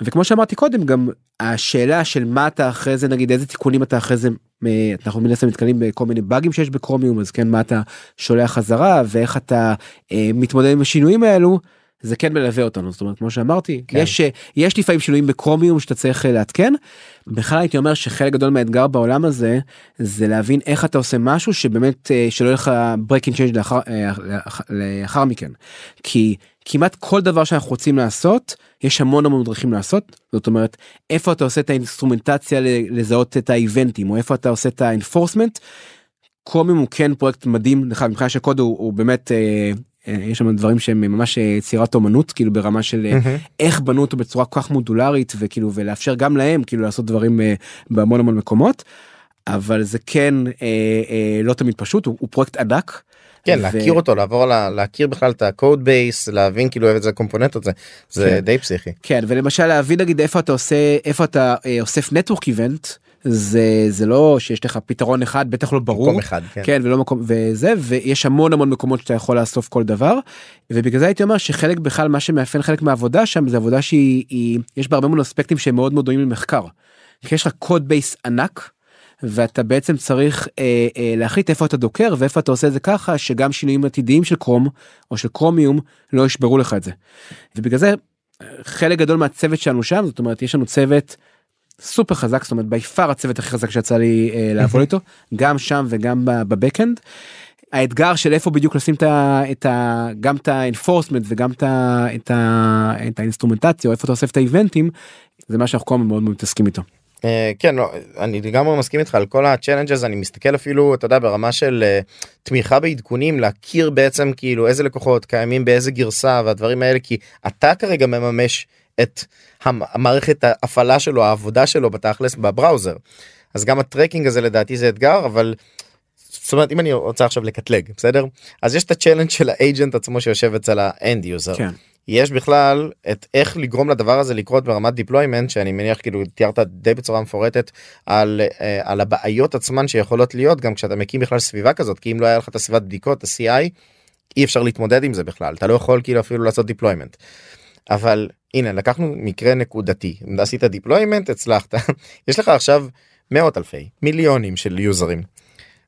וכמו שאמרתי קודם גם השאלה של מה אתה אחרי זה נגיד איזה תיקונים אתה אחרי זה אנחנו מן הסתם מתקלים בכל מיני באגים שיש בקרומיום אז כן מה אתה שולח חזרה ואיך אתה אה, מתמודד עם השינויים האלו זה כן מלווה אותנו זאת אומרת כמו שאמרתי כן. יש אה, יש לפעמים שינויים בקרומיום שאתה צריך אה, לעדכן. בכלל הייתי אומר שחלק גדול מהאתגר בעולם הזה זה להבין איך אתה עושה משהו שבאמת אה, שלא יהיה לך breaking change לאחר, לאחר מכן כי כמעט כל דבר שאנחנו רוצים לעשות יש המון המון דרכים לעשות זאת אומרת איפה אתה עושה את האינסטרומנטציה לזהות את ה event ים או איפה אתה עושה את ה enforcement. קרומיום הוא כן פרויקט מדהים מבחינה של קוד הוא, הוא באמת אה, יש שם דברים שהם ממש יצירת אומנות כאילו ברמה של mm-hmm. איך בנו אותו בצורה כל כך מודולרית וכאילו ולאפשר גם להם כאילו לעשות דברים אה, בהמון המון מקומות. אבל זה כן אה, אה, לא תמיד פשוט הוא, הוא פרויקט ענק. כן ו... להכיר אותו לעבור לה, להכיר בכלל את ה code base להבין כאילו איזה קומפוננטות זה זה כן. די פסיכי. כן ולמשל להבין נגיד איפה אתה עושה איפה אתה אה, אוסף network event. זה זה לא שיש לך פתרון אחד בטח לא ברור מקום אחד כן. כן ולא מקום וזה ויש המון המון מקומות שאתה יכול לאסוף כל דבר ובגלל זה הייתי אומר שחלק בכלל מה שמאפיין חלק מהעבודה שם זה עבודה שהיא היא, יש בה הרבה מאוד אספקטים שהם מאוד מאוד דומים למחקר. כי יש לך code base ענק ואתה בעצם צריך אה, אה, להחליט איפה אתה דוקר ואיפה אתה עושה את זה ככה שגם שינויים עתידיים של Chrome או של קרומיום לא ישברו לך את זה. ובגלל זה חלק גדול מהצוות שלנו שם זאת אומרת יש לנו צוות. סופר חזק זאת אומרת by far הצוות הכי חזק שיצא לי אה, לעבוד איתו גם שם וגם ב backend. האתגר של איפה בדיוק לשים את ה, את ה, גם את ה enforcement וגם את, ה, את, ה, את האינסטרומנטציה או איפה אתה אוסף את ה event ים זה מה שאנחנו כל הזמן מאוד מאוד מתעסקים איתו. Uh, כן לא, אני לגמרי מסכים איתך על כל ה challenges אני מסתכל אפילו אתה יודע ברמה של uh, תמיכה בעדכונים להכיר בעצם כאילו איזה לקוחות קיימים באיזה גרסה והדברים האלה כי אתה כרגע מממש את המערכת ההפעלה שלו העבודה שלו בתכלס ב browser אז גם ה tracking הזה לדעתי זה אתגר אבל. זאת אומרת אם אני רוצה עכשיו לקטלג בסדר אז יש את ה challenge של ה agent עצמו שיושב אצל ה end user. כן. יש בכלל את איך לגרום לדבר הזה לקרות ברמת deployment שאני מניח כאילו תיארת די בצורה מפורטת על אה, על הבעיות עצמן שיכולות להיות גם כשאתה מקים בכלל סביבה כזאת כי אם לא היה לך את הסביבת בדיקות ה-CI אי אפשר להתמודד עם זה בכלל אתה לא יכול כאילו אפילו לעשות deployment. אבל הנה לקחנו מקרה נקודתי. עשית deployment הצלחת. יש לך עכשיו מאות אלפי מיליונים של user ים.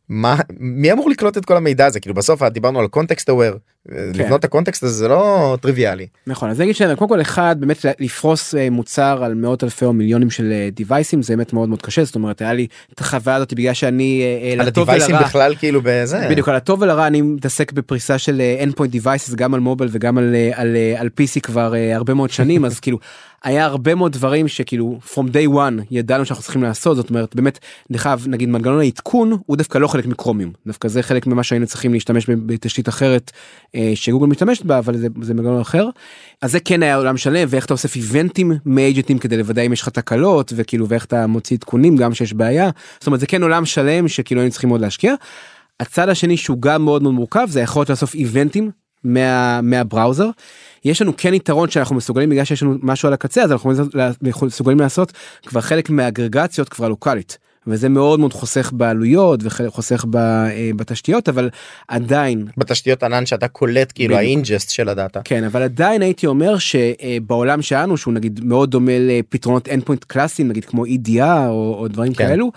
מה מי אמור לקלוט את כל המידע הזה? כאילו בסוף דיברנו על context aware כן. לבנות את ה context הזה זה לא טריוויאלי. נכון אז אני אגיד שקודם כל אחד באמת לפרוס אה, מוצר על מאות אלפי או מיליונים של דיווייסים זה באמת מאוד מאוד קשה. זאת אומרת היה לי את החוויה הזאת בגלל שאני אה, על הדיווייסים בכלל כאילו בזה. בדיוק על הטוב ולרע אני מתעסק בפריסה של end point devices גם על מובייל וגם על על על pc כבר הרבה מאוד שנים. אז כאילו היה הרבה מאוד דברים שכאילו from day one ידענו שאנחנו צריכים לעשות. זאת אומרת באמת נחב נגיד מנגנון העדכון הוא דווקא לא חלק מקרומיום דווקא זה חלק ממה שהיינו צריכים להשתמש בתשתית אחרת אה, שגוגל משתמשת בה אבל זה, זה מנגנון אחר. אז זה כן היה עולם שלם ואיך אתה אוסף איבנטים מאג'נטים כדי לוודא אם יש לך תקלות וכאילו ואיך אתה מוציא עדכונים גם שיש בעיה זאת אומרת זה כן עולם שלם שכאילו היינו צריכים עוד להשקיע. הצד השני שהוא גם מאוד מאוד מורכב זה יכול להיות לאסוף איבנטים מה, מהבראוזר. יש לנו כן יתרון שאנחנו מסוגלים בגלל שיש לנו משהו על הקצה אז אנחנו מסוגלים לעשות כבר חלק מהאגרגציות כבר לוקאלית. וזה מאוד מאוד חוסך בעלויות וחוסך אה, בתשתיות אבל עדיין בתשתיות ענן שאתה קולט כאילו ה ingest של ה data כן אבל עדיין הייתי אומר שבעולם שלנו שהוא נגיד מאוד דומה לפתרונות endpoint קלאסיים נגיד כמו EDR או, או דברים כן. כאלו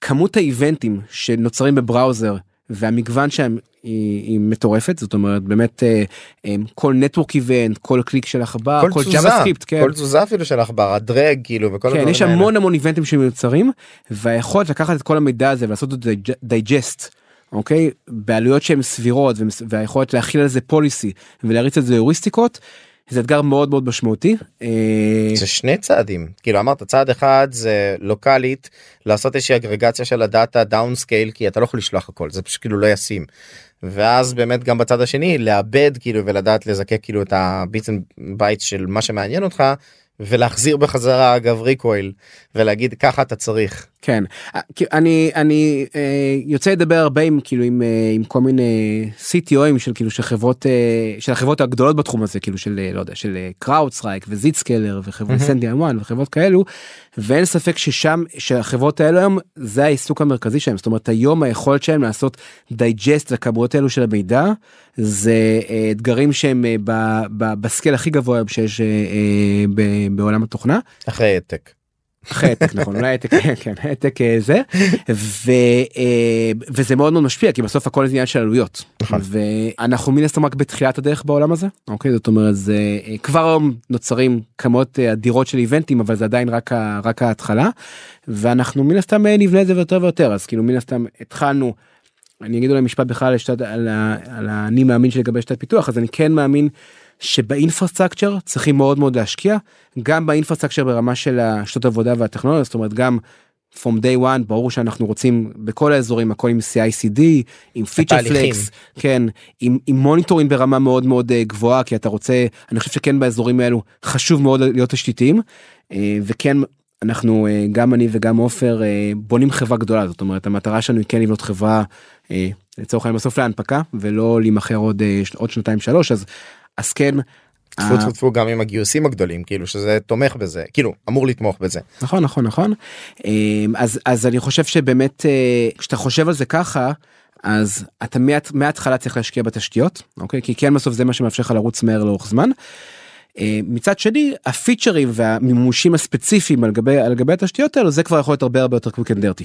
כמות ה event ים שנוצרים ב browser והמגוון שהם היא, היא מטורפת זאת אומרת באמת אה, אה, כל network event כל קליק של עכבר כל, כל תזוזה כן. כל תזוזה אפילו של עכבר ה drag כאילו וכל כן, יש המון המון event ים שמיוצרים והיכולת לקחת את כל המידע הזה ולעשות את זה digest. אוקיי בעלויות שהן סבירות והיכולת להחיל על זה policy ולהריץ את זה היוריסטיקות זה אתגר מאוד מאוד משמעותי. אה, זה שני צעדים כאילו אמרת צעד אחד זה לוקאלית לעשות איזושהי אגרגציה של ה data down scale כי אתה לא יכול לשלוח הכל זה פשוט כאילו לא ישים. ואז באמת גם בצד השני לעבד כאילו ולדעת לזקק כאילו את ה bits byte של מה שמעניין אותך ולהחזיר בחזרה אגב recall ולהגיד ככה אתה צריך. כן. אני אני אה, יוצא לדבר הרבה עם כאילו עם, אה, עם כל מיני CTO ים של כאילו של חברות אה, של החברות הגדולות בתחום הזה כאילו של לא יודע של CrowdStrike ו Zscaler וחברות SentinelOne וחברות כאלו ואין ספק ששם שהחברות האלו היום זה העיסוק המרכזי שלהם. זאת אומרת היום היכולת שלהם לעשות digest לכמויות האלו של המידע זה אתגרים שהם בסקייל הכי גבוה שיש בעולם התוכנה. אחרי העתק. אחרי העתק נכון אולי העתק כן העתק אה, זה ו, אה, וזה מאוד מאוד משפיע כי בסוף הכל עניין של עלויות נכון. ואנחנו מן הסתם רק בתחילת הדרך בעולם הזה אוקיי זאת אומרת זה אה, כבר היום נוצרים כמות אדירות של איבנטים אבל זה עדיין רק רק ההתחלה ואנחנו מן הסתם נבנה את זה יותר ויותר אז כאילו מן הסתם התחלנו. אני אגיד אולי משפט בכלל על, על האני מאמין שלי לגבי שיטת פיתוח אז אני כן מאמין שב infrastructure צריכים מאוד מאוד להשקיע גם ב infrastructure ברמה של השעות עבודה והטכנולוגיה זאת אומרת גם from day one ברור שאנחנו רוצים בכל האזורים הכל עם CICD עם feature flags כן עם, עם monitoring ברמה מאוד מאוד uh, גבוהה כי אתה רוצה אני חושב שכן באזורים האלו חשוב מאוד להיות תשתיתיים uh, וכן אנחנו uh, גם אני וגם עופר uh, בונים חברה גדולה זאת אומרת המטרה שלנו היא כן לבנות חברה uh, לצורך העניין בסוף להנפקה ולא להימכר עוד עוד שנתיים שלוש אז אז כן. טפו טפו טפו גם עם הגיוסים הגדולים כאילו שזה תומך בזה כאילו אמור לתמוך בזה נכון נכון נכון אז אז אני חושב שבאמת אה, כשאתה חושב על זה ככה אז אתה מההתחלה צריך להשקיע בתשתיות אוקיי כי כן בסוף זה מה שמאפשר לך לרוץ מהר לאורך זמן. אה, מצד שני ה feature ים והמימושים הספציפיים על גבי על גבי התשתיות האלו זה כבר יכול להיות הרבה הרבה יותר quick and dirty.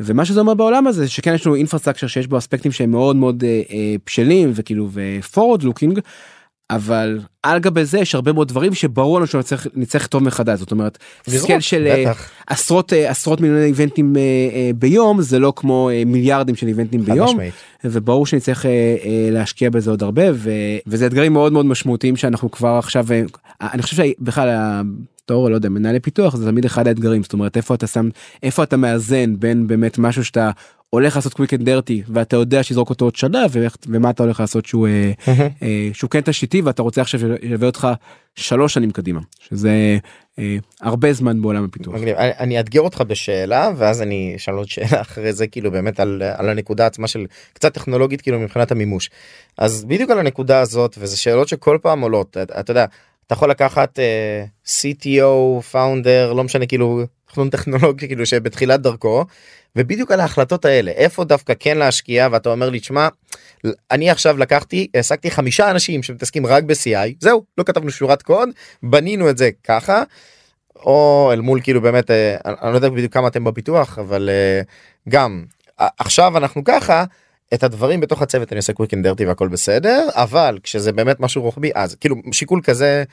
ומה שזה אומר בעולם הזה שכן יש לנו infrastructure שיש בו אספקטים שהם מאוד מאוד אה, אה, בשלים וכאילו ו forward looking אבל על גבי זה יש הרבה מאוד דברים שברור לנו שנצטרך לכתוב מחדש זאת אומרת scale של אה, בטח. עשרות אה, עשרות מיליוני event ים אה, ביום זה לא כמו מיליארדים של event ים ביום משמעית. וברור שנצטרך להשקיע בזה עוד הרבה ו, וזה אתגרים מאוד מאוד משמעותיים שאנחנו כבר עכשיו אני חושב שבכלל בתור לא יודע מנהלי פיתוח זה תמיד אחד האתגרים זאת אומרת איפה אתה שם איפה אתה מאזן בין באמת משהו שאתה הולך לעשות quick and dirty ואתה יודע שתזרוק אותו עוד שנה ומה אתה הולך לעשות שהוא mm-hmm. אה, שהוא כן תשתיתי ואתה רוצה עכשיו שילווה אותך שלוש שנים קדימה שזה אה, הרבה זמן בעולם הפיתוח. אני, אני אאתגר אותך בשאלה ואז אני אשאל עוד שאלה אחרי זה כאילו באמת על, על הנקודה עצמה של קצת טכנולוגית כאילו מבחינת המימוש. אז בדיוק על הנקודה הזאת וזה שאלות שכל פעם עולות אתה, אתה יודע אתה יכול לקחת uh, CTO founder לא משנה כאילו תכנון טכנולוגי כאילו שבתחילת דרכו ובדיוק על ההחלטות האלה איפה דווקא כן להשקיע ואתה אומר לי תשמע אני עכשיו לקחתי העסקתי חמישה אנשים שמתעסקים רק ב-CI זהו לא כתבנו שורת קוד בנינו את זה ככה. או אל מול כאילו באמת אה, אני לא יודע בדיוק כמה אתם בפיתוח אבל אה, גם עכשיו אנחנו ככה את הדברים בתוך הצוות אני עושה quick and dirty והכל בסדר אבל כשזה באמת משהו רוחבי אז כאילו שיקול כזה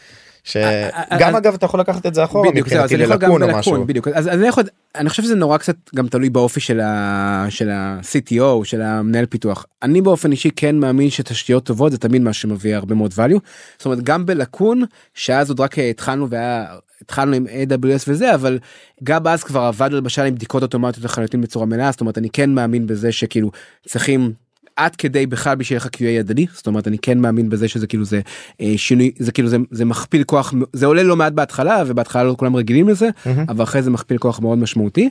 שגם אגב אתה יכול לקחת את זה אחורה מבחינתי ללקון או משהו. בדיוק. אז אני יכול אני חושב שזה נורא קצת גם תלוי באופי של ה של ה-CTO של המנהל פיתוח. אני באופן אישי כן מאמין שתשתיות טובות זה תמיד מה שמביא הרבה מאוד value. זאת אומרת גם בלקון שאז עוד רק התחלנו והיה התחלנו עם AWS וזה אבל גם אז כבר עבדנו למשל עם בדיקות אוטומטיות לחלוטין בצורה מלאה זאת אומרת אני כן מאמין בזה שכאילו צריכים עד כדי בכלל בשביל לך QA ידני זאת אומרת אני כן מאמין בזה שזה כאילו זה אה, שינוי זה כאילו זה זה מכפיל כוח זה עולה לא מעט בהתחלה ובהתחלה לא כולם רגילים לזה mm-hmm. אבל אחרי זה מכפיל כוח מאוד משמעותי.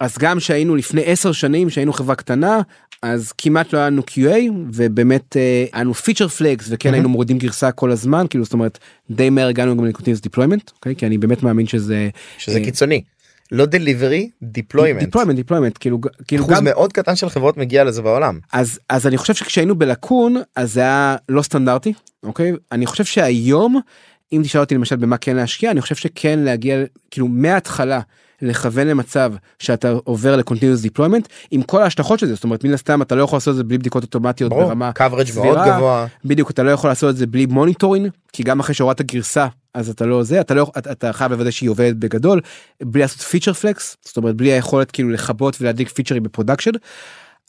אז גם שהיינו לפני 10 שנים שהיינו חברה קטנה אז כמעט לא היה לנו QA ובאמת אה, היה לנו feature flags וכן mm-hmm. היינו מורידים גרסה כל הזמן כאילו זאת אומרת די מהר הגענו גם ל continuous deployment אוקיי כי אני באמת מאמין שזה שזה אה, קיצוני. לא delivery deployment deployment deployment כאילו כאילו אחוז גם מאוד קטן של חברות מגיע לזה בעולם אז אז אני חושב שכשהיינו בלקון אז זה היה לא סטנדרטי אוקיי אני חושב שהיום אם תשאל אותי למשל במה כן להשקיע אני חושב שכן להגיע כאילו מההתחלה לכוון למצב שאתה עובר ל continuous deployment עם כל ההשלכות של זה. זאת אומרת מן הסתם אתה לא יכול לעשות את זה בלי בדיקות אוטומטיות ברור, ברמה coverage מאוד גבוה. בדיוק אתה לא יכול לעשות את זה בלי monitoring כי גם אחרי שהורדת גרסה אז אתה לא זה אתה לא אתה, אתה חייב לוודא שהיא עובדת בגדול בלי לעשות feature flags זאת אומרת בלי היכולת כאילו לכבות ולהדליק פיצ'רים ב production.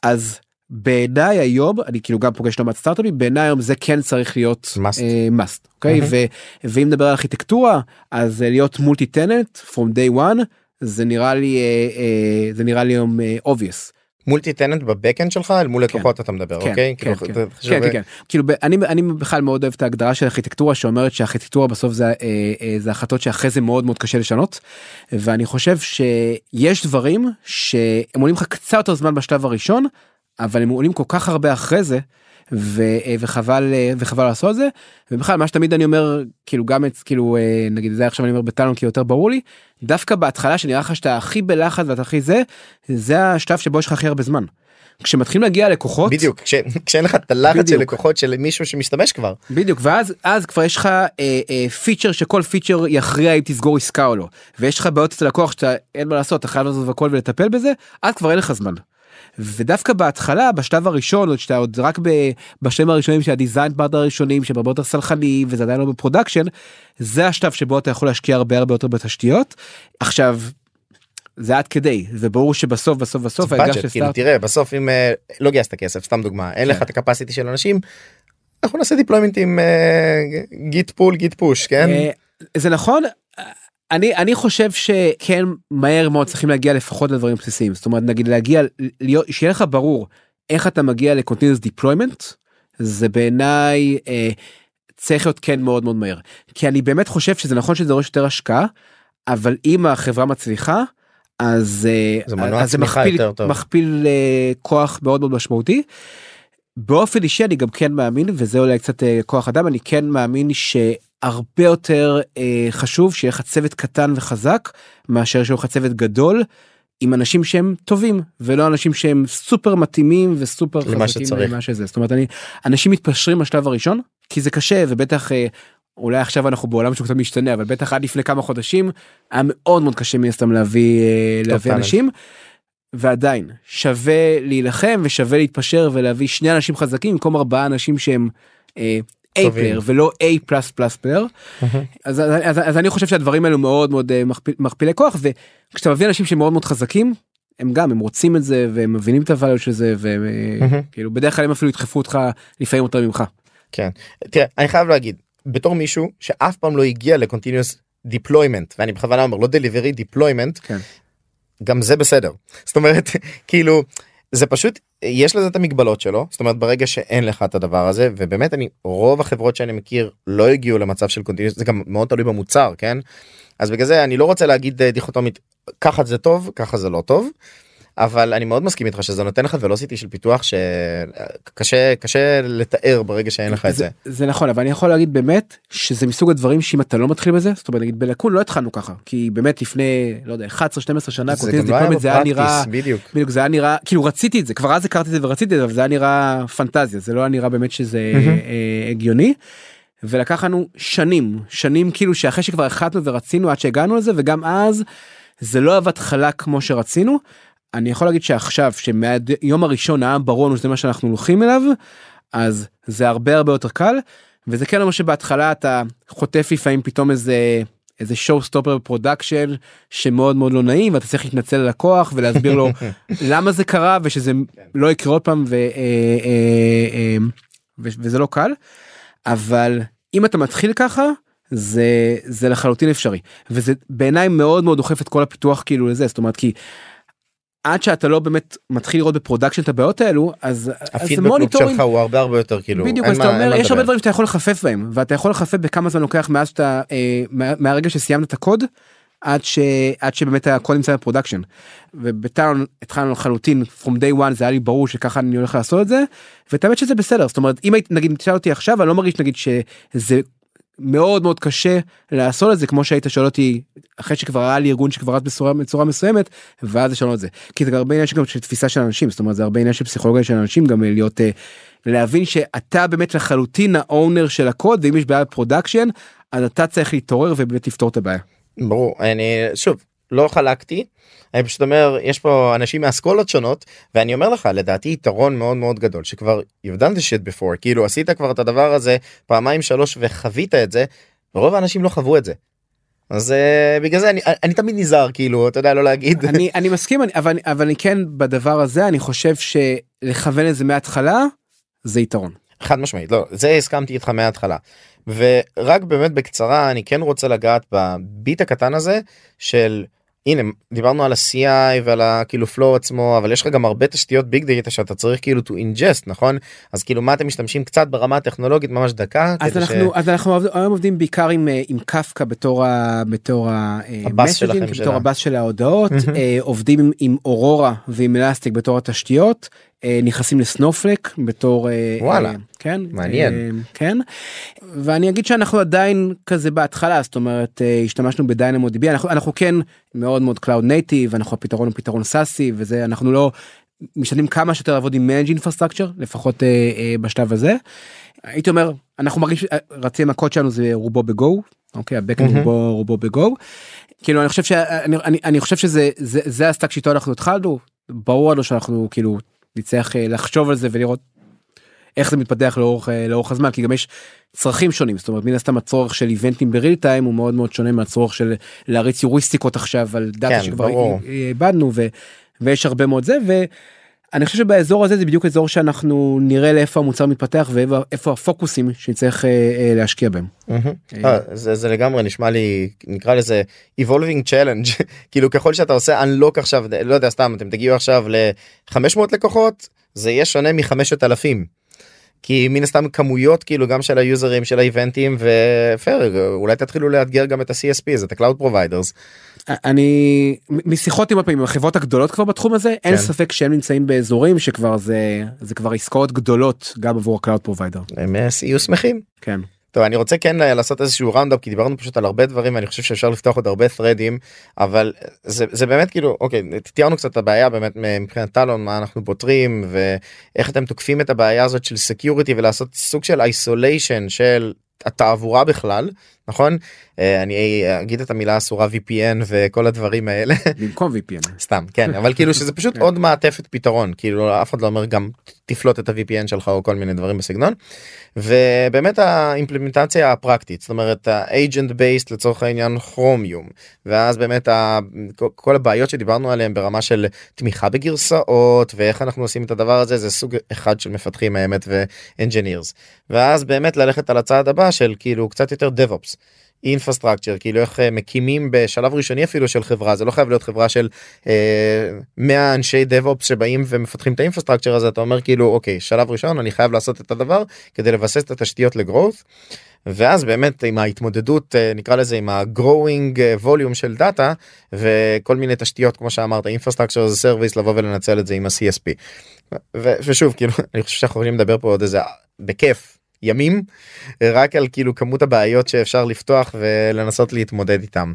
אז בעיניי היום אני כאילו גם פוגש לא מעט סטארטאפים בעיניי היום זה כן צריך להיות must, uh, must okay? mm-hmm. ואם נדבר על ארכיטקטורה אז להיות מולטי טנט from day one זה נראה לי uh, uh, זה נראה לי היום uh, obvious. מולטי טננט בבקאנד שלך אל מול כן. לקוחות אתה מדבר כן, אוקיי כן, כאילו, כן, חושב- כן, כן, כן. כאילו אני אני בכלל מאוד אוהב את ההגדרה של ארכיטקטורה שאומרת שהארכיטקטורה בסוף זה אה, אה, זה החלטות שאחרי זה מאוד מאוד קשה לשנות ואני חושב שיש דברים שהם עולים לך קצת יותר זמן בשלב הראשון אבל הם עולים כל כך הרבה אחרי זה. ו, אה, וחבל אה, וחבל לעשות את זה ובכלל מה שתמיד אני אומר כאילו גם את כאילו אה, נגיד זה עכשיו אני אומר בטלון כי יותר ברור לי דווקא בהתחלה שנראה לך שאתה הכי בלחץ ואתה הכי זה זה השלב שבו יש לך הכי הרבה זמן. כשמתחילים להגיע לקוחות בדיוק כש- כשאין לך את הלחץ של. לקוחות של מישהו שמשתמש כבר בדיוק ואז אז כבר יש לך אה, אה, פיצ'ר שכל פיצ'ר יכריע אם תסגור עסקה או לא ויש לך בעיות אצל לקוח שאתה אין מה לעשות אתה חייב לעשות הכל ולטפל בזה אז כבר אין לך זמן. ודווקא בהתחלה בשלב הראשון עוד שאתה עוד רק ב- בשלבים הראשונים של ה design partner הראשונים שהם הרבה יותר סלחניים וזה עדיין לא ב production זה השלב שבו אתה יכול להשקיע הרבה הרבה יותר בתשתיות עכשיו. זה עד כדי זה ברור שבסוף בסוף בסוף האתגר של budget, כאילו סטארטאפ תראה בסוף אם אה, לא גייסת כסף סתם דוגמה אין לך כן. את ה capacity של אנשים. אנחנו נעשה deployment עם גיט פול גיט פוש כן אה, זה נכון. אני אני חושב שכן מהר מאוד צריכים להגיע לפחות לדברים בסיסיים זאת אומרת נגיד להגיע להיות שיהיה לך ברור איך אתה מגיע ל-continuous deployment זה בעיניי אה, צריך להיות כן מאוד מאוד מהר כי אני באמת חושב שזה נכון שזה דורש יותר השקעה אבל אם החברה מצליחה אז אה, זה אז זה מכפיל. מכפיל אה, כוח מאוד מאוד משמעותי. באופן אישי אני גם כן מאמין וזה אולי קצת אה, כוח אדם אני כן מאמין שהרבה יותר אה, חשוב שיהיה לך צוות קטן וחזק מאשר שיהיה לך צוות גדול עם אנשים שהם טובים ולא אנשים שהם סופר מתאימים וסופר למה חזקים שצריך. למה שזה זאת אומרת אני אנשים מתפשרים בשלב הראשון כי זה קשה ובטח. אה, אולי עכשיו אנחנו בעולם שהוא קצת משתנה אבל בטח עד לפני כמה חודשים היה מאוד מאוד קשה מן הסתם להביא אה, להביא. אנשים. ועדיין שווה להילחם ושווה להתפשר ולהביא שני אנשים חזקים במקום ארבעה אנשים שהם אה, A player ולא A plus plus player. אז, אז, אז, אז אני חושב שהדברים האלו מאוד מאוד אה, מכפיל, מכפילי כוח וכשאתה מביא אנשים שהם מאוד חזקים הם גם הם רוצים את זה והם מבינים את ה value של זה והם אה. כאילו בדרך כלל הם אפילו ידחפו אותך לפעמים יותר ממך. כן תראה אני חייב להגיד בתור מישהו שאף פעם לא הגיע ל continuous deployment ואני בכוונה אומר לא delivery deployment כן. גם זה בסדר זאת אומרת כאילו זה פשוט יש לזה את המגבלות שלו זאת אומרת ברגע שאין לך את הדבר הזה ובאמת אני רוב החברות שאני מכיר לא הגיעו למצב של continuous זה גם מאוד תלוי במוצר כן אז בגלל זה אני לא רוצה להגיד אה, דיכוטומית ככה זה טוב ככה זה לא טוב. אבל אני מאוד מסכים איתך שזה נותן לך velocity של פיתוח שקשה קשה לתאר ברגע שאין לך את זה. זה נכון אבל אני יכול להגיד באמת שזה מסוג הדברים שאם אתה לא מתחיל בזה זאת אומרת נגיד בלקון לא התחלנו ככה כי באמת לפני לא יודע 11 12 שנה זה לא היה זה היה נראה בדיוק. בדיוק זה היה נראה כאילו רציתי את זה כבר אז הכרתי את זה ורציתי את זה אבל זה היה נראה פנטזיה זה לא היה נראה באמת שזה. אה, הגיוני. ולקח לנו שנים שנים כאילו שאחרי שכבר החלטנו ורצינו עד שהגענו לזה וגם אז זה לא עבד חלק כמו שרצינו. אני יכול להגיד שעכשיו שמהיום הראשון היה ברור לנו שזה מה שאנחנו הולכים אליו אז זה הרבה הרבה יותר קל וזה כן אומר שבהתחלה אתה חוטף לפעמים פתאום איזה איזה show stopper ב production שמאוד מאוד לא נעים ואתה צריך להתנצל ללקוח ולהסביר לו למה זה קרה ושזה לא יקרה עוד פעם ו, אה, אה, אה, ו, וזה לא קל. אבל אם אתה מתחיל ככה זה זה לחלוטין אפשרי. וזה בעיניי מאוד מאוד דוחף את כל הפיתוח כאילו לזה. זאת אומרת כי. עד שאתה לא באמת מתחיל לראות ב production את הבעיות האלו אז הפידבק שלך הוא הרבה הרבה יותר כאילו בדיוק אז מה- אתה אומר יש הרבה. דברים שאתה יכול לחפף בהם ואתה יכול לחפף בכמה זמן לוקח מאז שאתה אה, מה- מהרגע שסיימת את הקוד עד ש... עד שבאמת הקוד נמצא ב production. ובטלון התחלנו לחלוטין from day one זה היה לי ברור שככה אני הולך לעשות את זה ואת האמת שזה בסדר זאת אומרת אם היית נגיד תשאל אותי עכשיו אני לא מרגיש נגיד שזה מאוד מאוד קשה לעשות את זה כמו שהיית שואל אותי אחרי שכבר היה לי ארגון שכבר רץ בצורה, בצורה מסוימת ואז לשנות את זה כי זה הרבה עניין של תפיסה של אנשים זאת אומרת זה הרבה עניין של פסיכולוגיה של אנשים גם להיות אה, להבין שאתה באמת לחלוטין ה owner של הקוד ואם יש בעיה ב production אז אתה צריך להתעורר ובאמת לפתור את הבעיה. ברור אני שוב לא חלקתי אני פשוט אומר יש פה אנשים מאסכולות שונות ואני אומר לך לדעתי יתרון מאוד מאוד גדול שכבר you've done this shit before כאילו עשית כבר את הדבר הזה פעמיים שלוש וחווית את זה ורוב האנשים לא חוו את זה. אז uh, בגלל זה אני, אני תמיד נזהר כאילו אתה יודע לא להגיד אני אני מסכים אני- אבל אבל אני כן בדבר הזה אני חושב שלכוון את זה מההתחלה זה יתרון. חד משמעית לא זה הסכמתי איתך מההתחלה ורק באמת בקצרה אני כן רוצה לגעת בביט הקטן הזה של הנה דיברנו על ה-CI ועל הכאילו flow עצמו אבל יש לך גם הרבה תשתיות ביג דאטה שאתה צריך כאילו to ingest נכון? אז כאילו מה אתם משתמשים קצת ברמה הטכנולוגית ממש דקה אז אנחנו ש... אז אנחנו היום עובדים בעיקר עם עם קפקא בתור ה... בתור ה bus שלכם בתור ה bus של ההודעות. עובדים עם, עם אורורה ועם Elastic בתור התשתיות. נכנסים ל Snowflake בתור וואלה כן מעניין כן ואני אגיד שאנחנו עדיין כזה בהתחלה זאת אומרת השתמשנו ב DynamoDB אנחנו אנחנו כן מאוד מאוד cloud native אנחנו הפתרון הוא פתרון סאסי וזה אנחנו לא משתדלים כמה שיותר לעבוד עם managed infrastructure לפחות אה, אה, בשלב הזה. הייתי אומר אנחנו מרגישים רצים הקוד שלנו זה רובו ב Go אוקיי ה backend mm-hmm. רובו רובו ב Go. כאילו אני חושב שאני אני, אני חושב שזה זה, זה ה stack שאיתו אנחנו התחלנו ברור לנו שאנחנו כאילו נצטרך לחשוב על זה ולראות איך זה מתפתח לאורך לאורך הזמן כי גם יש צרכים שונים זאת אומרת מן הסתם הצורך של איבנטים ב real time הוא מאוד מאוד שונה מהצורך של להריץ יוריסטיקות עכשיו על דאטה כן, שכבר איבדנו ו, ויש הרבה מאוד זה ואני חושב שבאזור הזה זה בדיוק אזור שאנחנו נראה לאיפה המוצר מתפתח ואיפה הפוקוסים שצריך להשקיע בהם. זה, זה לגמרי נשמע לי נקרא לזה evolving challenge כאילו ככל שאתה עושה unlock עכשיו לא יודע סתם אתם תגיעו עכשיו ל-500 לקוחות זה יהיה שונה מחמשת אלפים. כי מן הסתם כמויות כאילו גם של היוזרים של האיבנטים ופייר אולי תתחילו לאתגר גם את ה-CSP את ה-Cloud Providers. אני משיחות עם הפעמים החברות הגדולות כבר בתחום הזה כן. אין ספק שהם נמצאים באזורים שכבר זה זה כבר עסקאות גדולות גם עבור ה-Cloud Provider. הם יהיו שמחים. כן. טוב אני רוצה כן לעשות איזשהו roundup כי דיברנו פשוט על הרבה דברים ואני חושב שאפשר לפתוח עוד הרבה threadים אבל זה, זה באמת כאילו אוקיי תיארנו קצת את הבעיה באמת מבחינת טלון מה אנחנו פותרים ואיך אתם תוקפים את הבעיה הזאת של security ולעשות סוג של isolation של התעבורה בכלל נכון? אה, אני אגיד את המילה אסורה VPN וכל הדברים האלה. במקום VPN סתם כן אבל כאילו שזה פשוט כן. עוד מעטפת פתרון. כאילו אף אחד לא אומר גם תפלוט את ה-VPN שלך או כל מיני דברים בסגנון. ובאמת האימפלמנטציה הפרקטית זאת אומרת ה-agent based לצורך העניין כרומיום ואז באמת כל הבעיות שדיברנו עליהם ברמה של תמיכה בגרסאות ואיך אנחנו עושים את הדבר הזה זה סוג אחד של מפתחים האמת ו-engineers. ואז באמת ללכת על הצעד הבא של כאילו קצת יותר DevOps. infrastructure כאילו איך אה, מקימים בשלב ראשוני אפילו של חברה זה לא חייב להיות חברה של אה, 100 אנשי DevOps שבאים ומפתחים את ה infrastructure הזה אתה אומר כאילו אוקיי שלב ראשון אני חייב לעשות את הדבר כדי לבסס את התשתיות ל growth. ואז באמת עם ההתמודדות אה, נקרא לזה עם ה-growing אה, volume של דאטה וכל מיני תשתיות כמו שאמרת as a service לבוא ולנצל את זה עם ה-CSP. ושוב כאילו אני חושב שאנחנו יכולים לדבר פה עוד איזה בכיף ימים רק על כאילו כמות הבעיות שאפשר לפתוח ולנסות להתמודד איתם.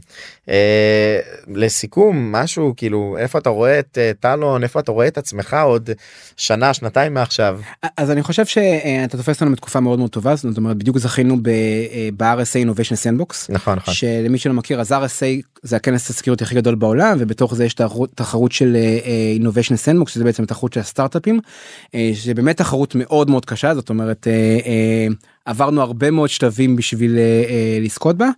אה, לסיכום משהו כאילו איפה אתה רואה את אה, טלון איפה אתה רואה את עצמך עוד שנה שנתיים מעכשיו. אז אני חושב שאתה תופס לנו בתקופה מאוד מאוד טובה זאת אומרת בדיוק זכינו ב-RSA Innovation Sandbox נכון נכון שלמי שלא מכיר אז RSA זה הכנס הסקיורטי הכי גדול בעולם ובתוך זה יש תחרות של אה, Innovation Sandbox שזה בעצם תחרות של הסטארט-אפים שזה באמת תחרות מאוד מאוד קשה זאת אומרת. עברנו הרבה מאוד שלבים בשביל אה, לזכות בה.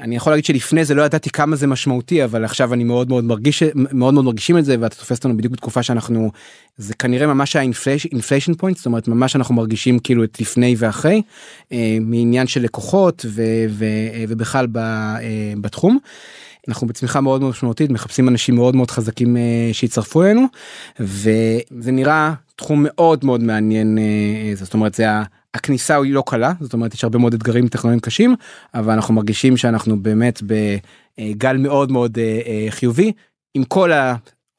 אני יכול להגיד שלפני זה לא ידעתי כמה זה משמעותי אבל עכשיו אני מאוד מאוד מרגיש מאוד מאוד מרגישים את זה ואתה תופס אותנו בדיוק בתקופה שאנחנו זה כנראה ממש ה inflection point זאת אומרת ממש אנחנו מרגישים כאילו את לפני ואחרי אה, מעניין של לקוחות ובכלל אה, בתחום. אנחנו בצמיחה מאוד מאוד משמעותית מחפשים אנשים מאוד מאוד חזקים אה, שיצטרפו אלינו וזה נראה תחום מאוד מאוד מעניין אה, זאת אומרת זה. הכניסה היא לא קלה זאת אומרת יש הרבה מאוד אתגרים טכנולוגיים קשים אבל אנחנו מרגישים שאנחנו באמת בגל מאוד מאוד אה, אה, חיובי עם כל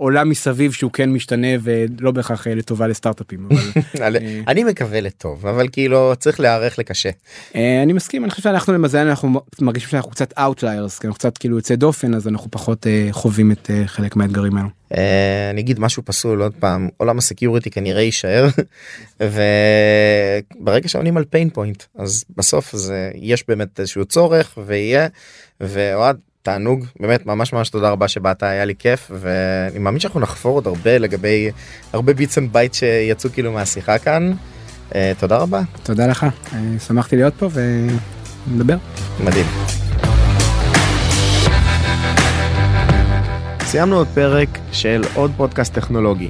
העולם מסביב שהוא כן משתנה ולא בהכרח אה, לטובה לסטארט-אפים. אני מקווה לטוב אבל כאילו צריך להיערך לקשה. אני מסכים אני חושב שאנחנו למזל אנחנו מרגישים שאנחנו קצת Outliers אנחנו קצת כאילו יוצא דופן אז אנחנו פחות חווים את חלק מהאתגרים האלו. אה, אני אגיד משהו פסול עוד פעם עולם ה security כנראה יישאר וברגע שעונים על pain point אז בסוף זה יש באמת איזשהו צורך ויהיה ואוהד תענוג. באמת ממש ממש תודה רבה שבאת היה לי כיף ואני מאמין שאנחנו נחפור עוד הרבה לגבי הרבה bits and bytes שיצאו כאילו מהשיחה כאן. אה, תודה רבה. תודה לך. שמחתי להיות פה ונדבר. מדהים. סיימנו עוד פרק של עוד פודקאסט טכנולוגי.